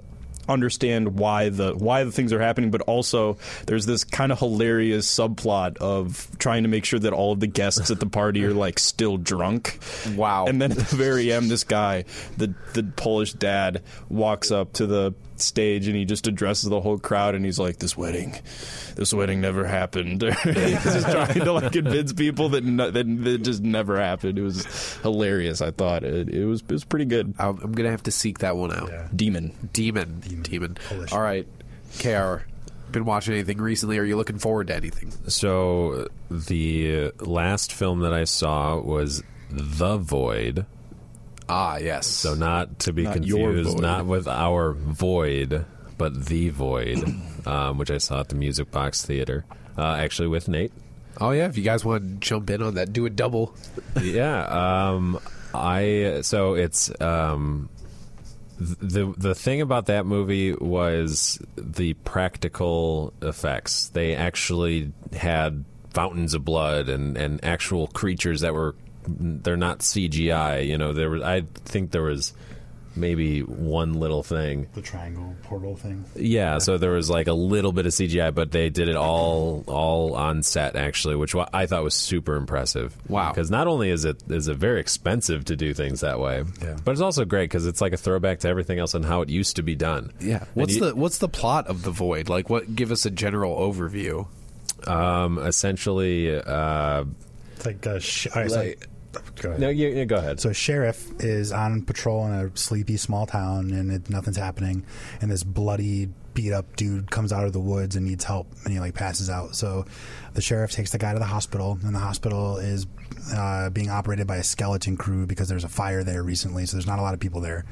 understand why the why the things are happening but also there's this kind of hilarious subplot of trying to make sure that all of the guests at the party are like still drunk Wow. and then at the very end this guy the the Polish dad walks up to the stage and he just addresses the whole crowd and he's like this wedding this wedding never happened (laughs) he's just trying to like convince people that, no, that that just never happened it was hilarious i thought it, it was it was pretty good I'm I'm gonna have to seek that one out. Yeah. demon Demon, Demon. Polish. All right, Kr. Been watching anything recently? Are you looking forward to anything? So the last film that I saw was The Void. Ah, yes. So not to be Not confused, not with our void, but the void, (coughs) um, which I saw at the Music Box Theater, uh, actually with Nate. oh yeah. If you guys want to jump in on that, do a double. (laughs) yeah, um, I so it's um, the the thing about that movie was the practical effects. They actually had fountains of blood and and actual creatures that were they're not CGI. You know, there was I think there was maybe one little thing. The triangle portal thing. Yeah, so there was like a little bit of CGI, but they did it all all on set actually, which I thought was super impressive. Wow. Because not only is it is it very expensive to do things that way, Yeah. but it's also great because it's like a throwback to everything else and how it used to be done. Yeah. What's you- the What's the plot of the Void? Like, what? Give us a general overview. um, essentially? Uh, It's like a sh- all right, so- Like- go ahead. no, you, you go ahead. So a sheriff is on patrol in a sleepy small town, and it, nothing's happening. And this bloody, beat up dude comes out of the woods and needs help, and he like passes out. So the sheriff takes the guy to the hospital, and the hospital is uh, being operated by a skeleton crew because there's a fire there recently. So there's not a lot of people there,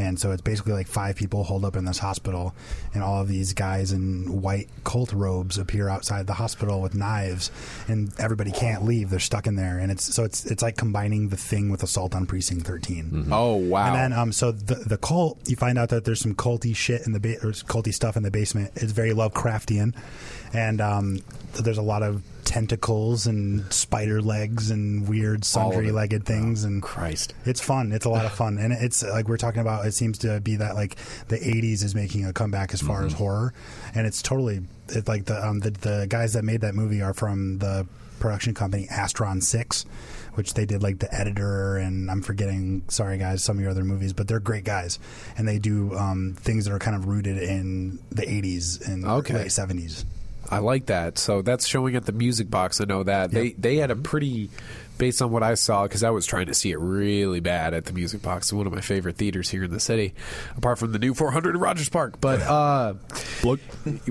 and so it's basically like five people holed up in this hospital, and all of these guys in white cult robes appear outside the hospital with knives, and everybody can't leave. They're stuck in there, and it's so it's it's like combining the thing with Assault on Precinct 13. Oh wow. And then, um, so the the cult, you find out that there's some culty shit in the ba- or culty stuff in the basement. It's very Lovecraftian, and um, there's a lot of tentacles and spider legs and weird All of it. sundry legged things. And Christ. it's fun. It's a lot of fun, and it's like we're talking about. It seems to be that like the '80s is making a comeback as far as horror, and it's totally it's like the um, the the guys that made that movie are from the production company Astron Six, which they did like the editor and I'm forgetting. Sorry guys, some of your other movies, but they're great guys, and they do um, things that are kind of rooted in the '80s and Okay. late '70s. I like that. So that's showing at the Music Box. I know that they they had a pretty, based on what I saw, because I was trying to see it really bad at the Music Box, one of my favorite theaters here in the city, apart from the new 400 in Rogers Park. But uh,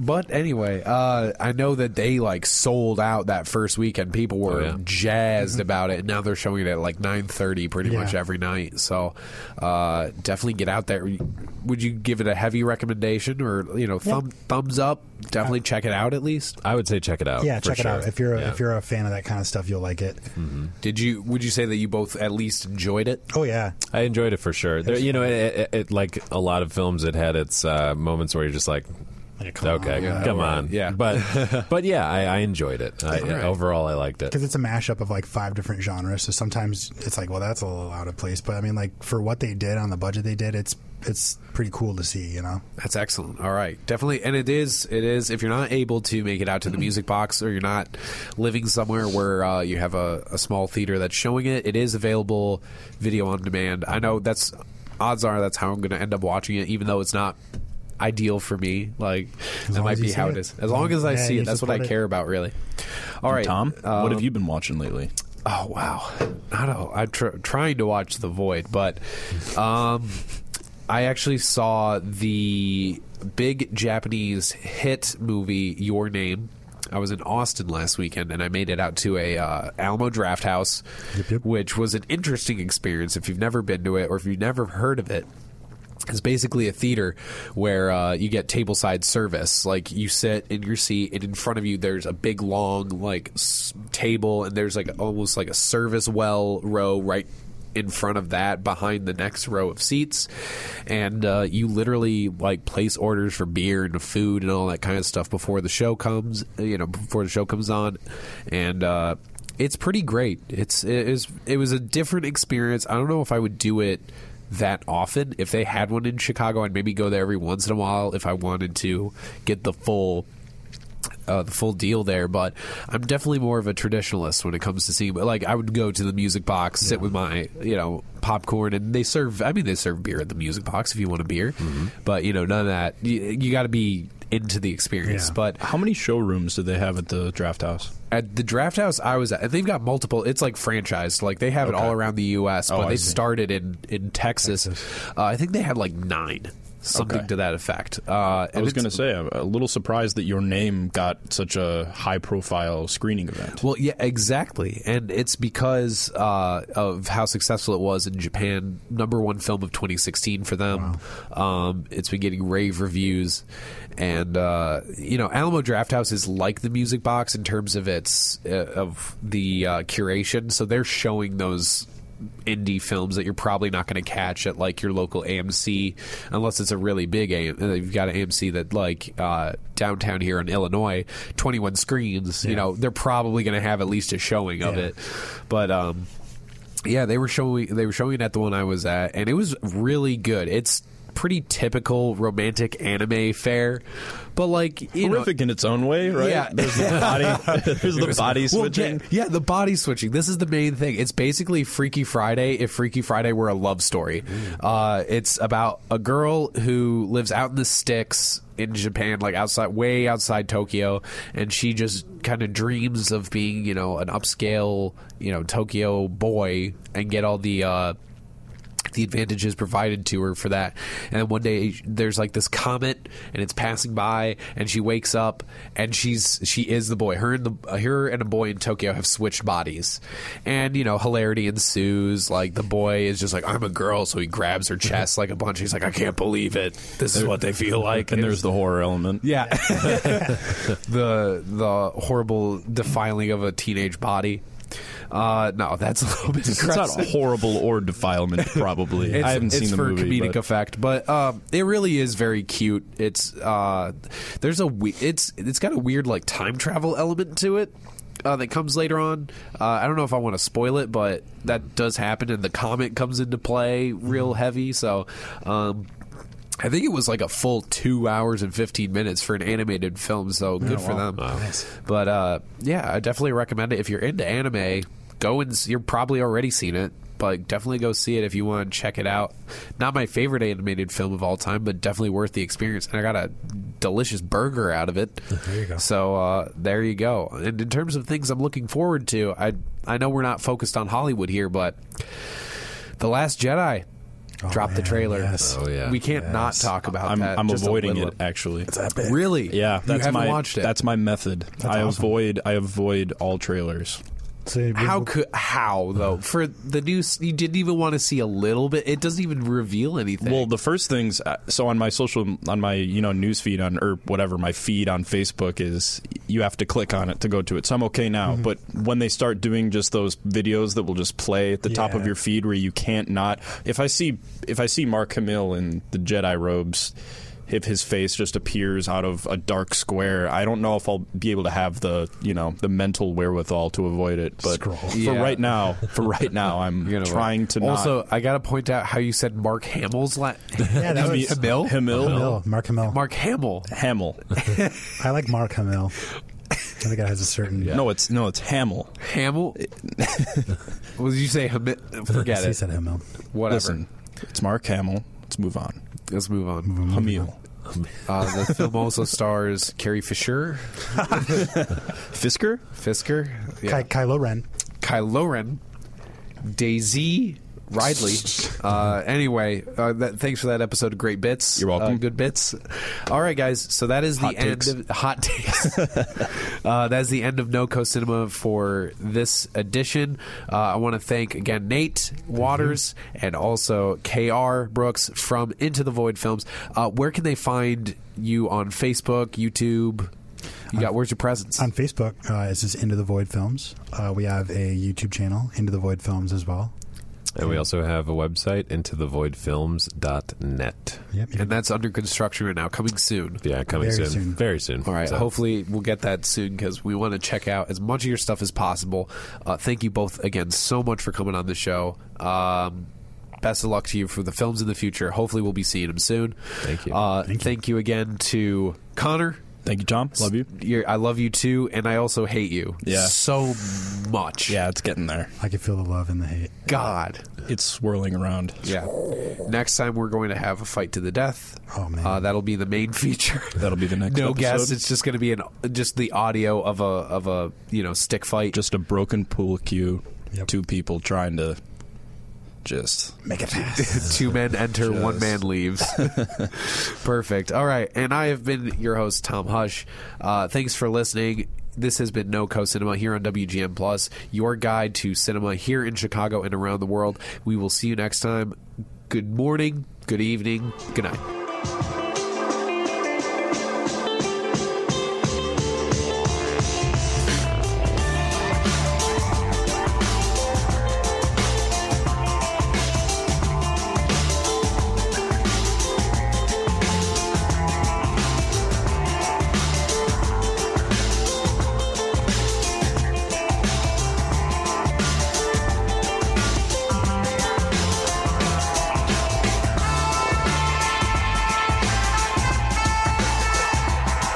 but anyway, uh, I know that they like sold out that first weekend. People were Oh, yeah. jazzed about it. and Now they're showing it at like 9:30 pretty Yeah. much every night. So uh, definitely get out there. Would you give it a heavy recommendation or you know thumb thumbs up? Definitely check it out at least. I would say check it out. Yeah, for check it out if you're a, Yeah. if you're a fan of that kind of stuff, you'll like it. Did you? Would you say that you both at least enjoyed it? Oh yeah, I enjoyed it for sure. There, you know, it, it, it, like a lot of films, it had its uh, moments where you're just like, Like, come Okay, on. come on. Yeah. but (laughs) but yeah, I, I enjoyed it. I, right. Overall, I liked it. because it's a mashup of like five different genres. So sometimes it's like, well, that's a little out of place. But I mean, like for what they did on the budget they did, it's it's pretty cool to see. You know, That's excellent. All right, definitely, and it is. It is. If you're not able to make it out to the (laughs) music box, or you're not living somewhere where uh, you have a, a small theater that's showing it, it is available video on demand. I know that's odds are that's how I'm going to end up watching it, even though it's not ideal for me. Like that might be how it. it is. As long as I Yeah, see it, that's what I support it. care about, really. All right, Tom, what um, have you been watching lately? Oh wow, I don't. I'm tr- trying to watch The Void, but um, I actually saw the big Japanese hit movie Your Name. I was in Austin last weekend, and I made it out to a uh, Alamo Drafthouse, yep. which was an interesting experience. If you've never been to it, or if you've never heard of it, it's basically a theater where uh, you get tableside service. Like you sit in your seat, and in front of you there's a big long like s- table, and there's like almost like a service well row right in front of that behind the next row of seats. And uh, you literally like place orders for beer and food and all that kind of stuff before the show comes you know before the show comes on. And uh, it's pretty great. It's it is it was a different experience. I don't know if i would do it that often. If they had one in chicago i'd maybe go there every once in a while if i wanted to get the full uh, the full deal there, but I'm definitely more of a traditionalist when it comes to seeing. Like I would go to the music box, sit with my you know popcorn, and they serve. I mean, they serve beer at the music box if you want a beer, but you know none of that. You, you got to be into the experience. Yeah. But How many showrooms do they have at the Drafthouse? at the draft house I was at, and they've got multiple. It's like franchised. Like they have it all around the U.S., but Oh, I they see. started in in Texas. Uh, I think they had like nine, something Okay. to that effect. Uh, I was going to say, I'm a little surprised that your name got such a high profile screening event. Well, yeah, exactly, and it's because uh, of how successful it was in Japan. Number one film of 2016 for them. Um, it's been getting rave reviews, and uh, you know, Alamo Drafthouse is like the Music Box in terms of its uh, of the uh, curation. So they're showing those indie films that you're probably not going to catch at like your local AMC unless it's a really big AM. uh, You've got an AMC that like uh, downtown here in Illinois, 21 screens. You know, they're probably going to have at least a showing of Yeah. it. But um, yeah, they were showing they were showing it at the one I was at, and it was really good. It's pretty typical romantic anime fare, but like you know, Horrific in its own way, right? Yeah. (laughs) There's the body, (laughs) (laughs) there's the body well, switching. yeah, yeah, the body switching. This is the main thing. It's basically Freaky Friday if Freaky Friday were a love story. Uh, it's about a girl who lives out in the sticks in Japan, like outside, way outside Tokyo, and she just kind of dreams of being, you know, an upscale, you know, Tokyo boy and get all the. Uh, the advantages provided to her for that. And then one day there's like this comet and it's passing by and she wakes up and she's she is the boy. Her and the her and a boy in Tokyo have switched bodies. And you know, hilarity ensues. Like the boy is just like I'm a girl so he grabs her chest like a bunch. He's like I can't believe it. This is what they feel like. And there's the horror element. yeah. (laughs) (laughs) the the horrible defiling of a teenage body. Uh, no, that's a little bit It's aggressive. not horrible or defilement, probably. I haven't seen the movie. It's for comedic but- effect, but um, it really is very cute. It's uh, there's a we- it's it's got a weird like time travel element to it. Uh, that comes later on. Uh, I don't know if I want to spoil it, but that does happen, and the comet comes into play real heavy. So, um, I think it was like a full two hours and fifteen minutes for an animated film. So good for them. But uh, yeah, I definitely recommend it if you're into anime. Go and you're probably already seen it, but definitely go see it if you want to check it out. Not my favorite animated film of all time, but definitely worth the experience. And I got a delicious burger out of it. (laughs) There you go. So uh, there you go. And in terms of things I'm looking forward to, I I know we're not focused on Hollywood here, but The Last Jedi dropped the man, trailer. yes. Oh, yeah. we can't not talk about I'm, that. I'm just avoiding it actually. Really? Yeah, you that's haven't my watched it. that's my method. I awesome. avoid I avoid all trailers. So, How could how though (sighs) for the news you didn't even want to see a little bit. It doesn't even reveal anything. Well, the first things uh, so on my social on my you know news feed on or whatever my feed on Facebook is you have to click on it to go to it. So I'm okay now, Mm-hmm. but when they start doing just those videos that will just play at the top of your feed where you can't not if I see if I see Mark Hamill in the Jedi robes if his face just appears out of a dark square. I don't know if I'll be able to have the you know the mental wherewithal to avoid it. But Scroll. for Yeah. right now, for right now, I'm (laughs) You're gonna- trying to not. Also, I got to point out how you said Mark Hamill's la- (laughs) Yeah, that was Hamill. Hamill, Hamill, Mark Hamill. Mark Hamill. Hamill. (laughs) I like Mark Hamill. I think it has a certain. No, it's no, it's Hamill. Hamill. what did you say? Hami- Forget He said Hamill. Whatever. Listen, it's Mark Hamill. Let's move on. Let's move on. Hamill. Uh, the film also stars Carrie Fisher, (laughs) Fisker. Fisker, yeah. Ky- Kylo Ren. Kylo Ren, Daisy Ridley. Uh, anyway, uh, that, thanks for that episode of Great Bits. You're welcome. Uh, good bits. All right, guys. So that is the Hot end of hot takes. (laughs) uh, that is the end of No Co Cinema for this edition. Uh, I want to thank again Nate Waters and also Kr Brooks from Into the Void Films. Uh, where can they find you on Facebook, YouTube? You got where's your presence? On Facebook, uh, it's just Into the Void Films. Uh, we have a YouTube channel, Into the Void Films, as well. And we also have a website, intothevoidfilms.net. Yep. and that's under construction right now, coming soon. Yeah, coming Very soon. soon. Very soon. All right. So- Hopefully, we'll get that soon because we want to check out as much of your stuff as possible. Uh, thank you both again so much for coming on the show. Um, best of luck to you for the films in the future. Hopefully, we'll be seeing them soon. Thank you. Uh, thank, you. again to Connor. Thank you, Tom. Love you. You're, I love you too, and I also hate you. Yeah. So much. Yeah, it's getting there. I can feel the love and the hate. God. It's swirling around. Yeah. Next time we're going to have a fight to the death. Oh, man. Uh, that'll be the main (laughs) feature. That'll be the next feature. no episode. guess. It's just going to be an just the audio of a of a you know stick fight. Just a broken pool cue. Yep. Two people trying to just Make it fast. (laughs) two men enter, one man leaves. (laughs) Perfect. All right, and I have been your host Tom Hush. Uh, thanks for listening. This has been No Co Cinema here on WGN Plus, your guide to cinema here in Chicago and around the world. We will see you next time. Good morning, good evening, good night.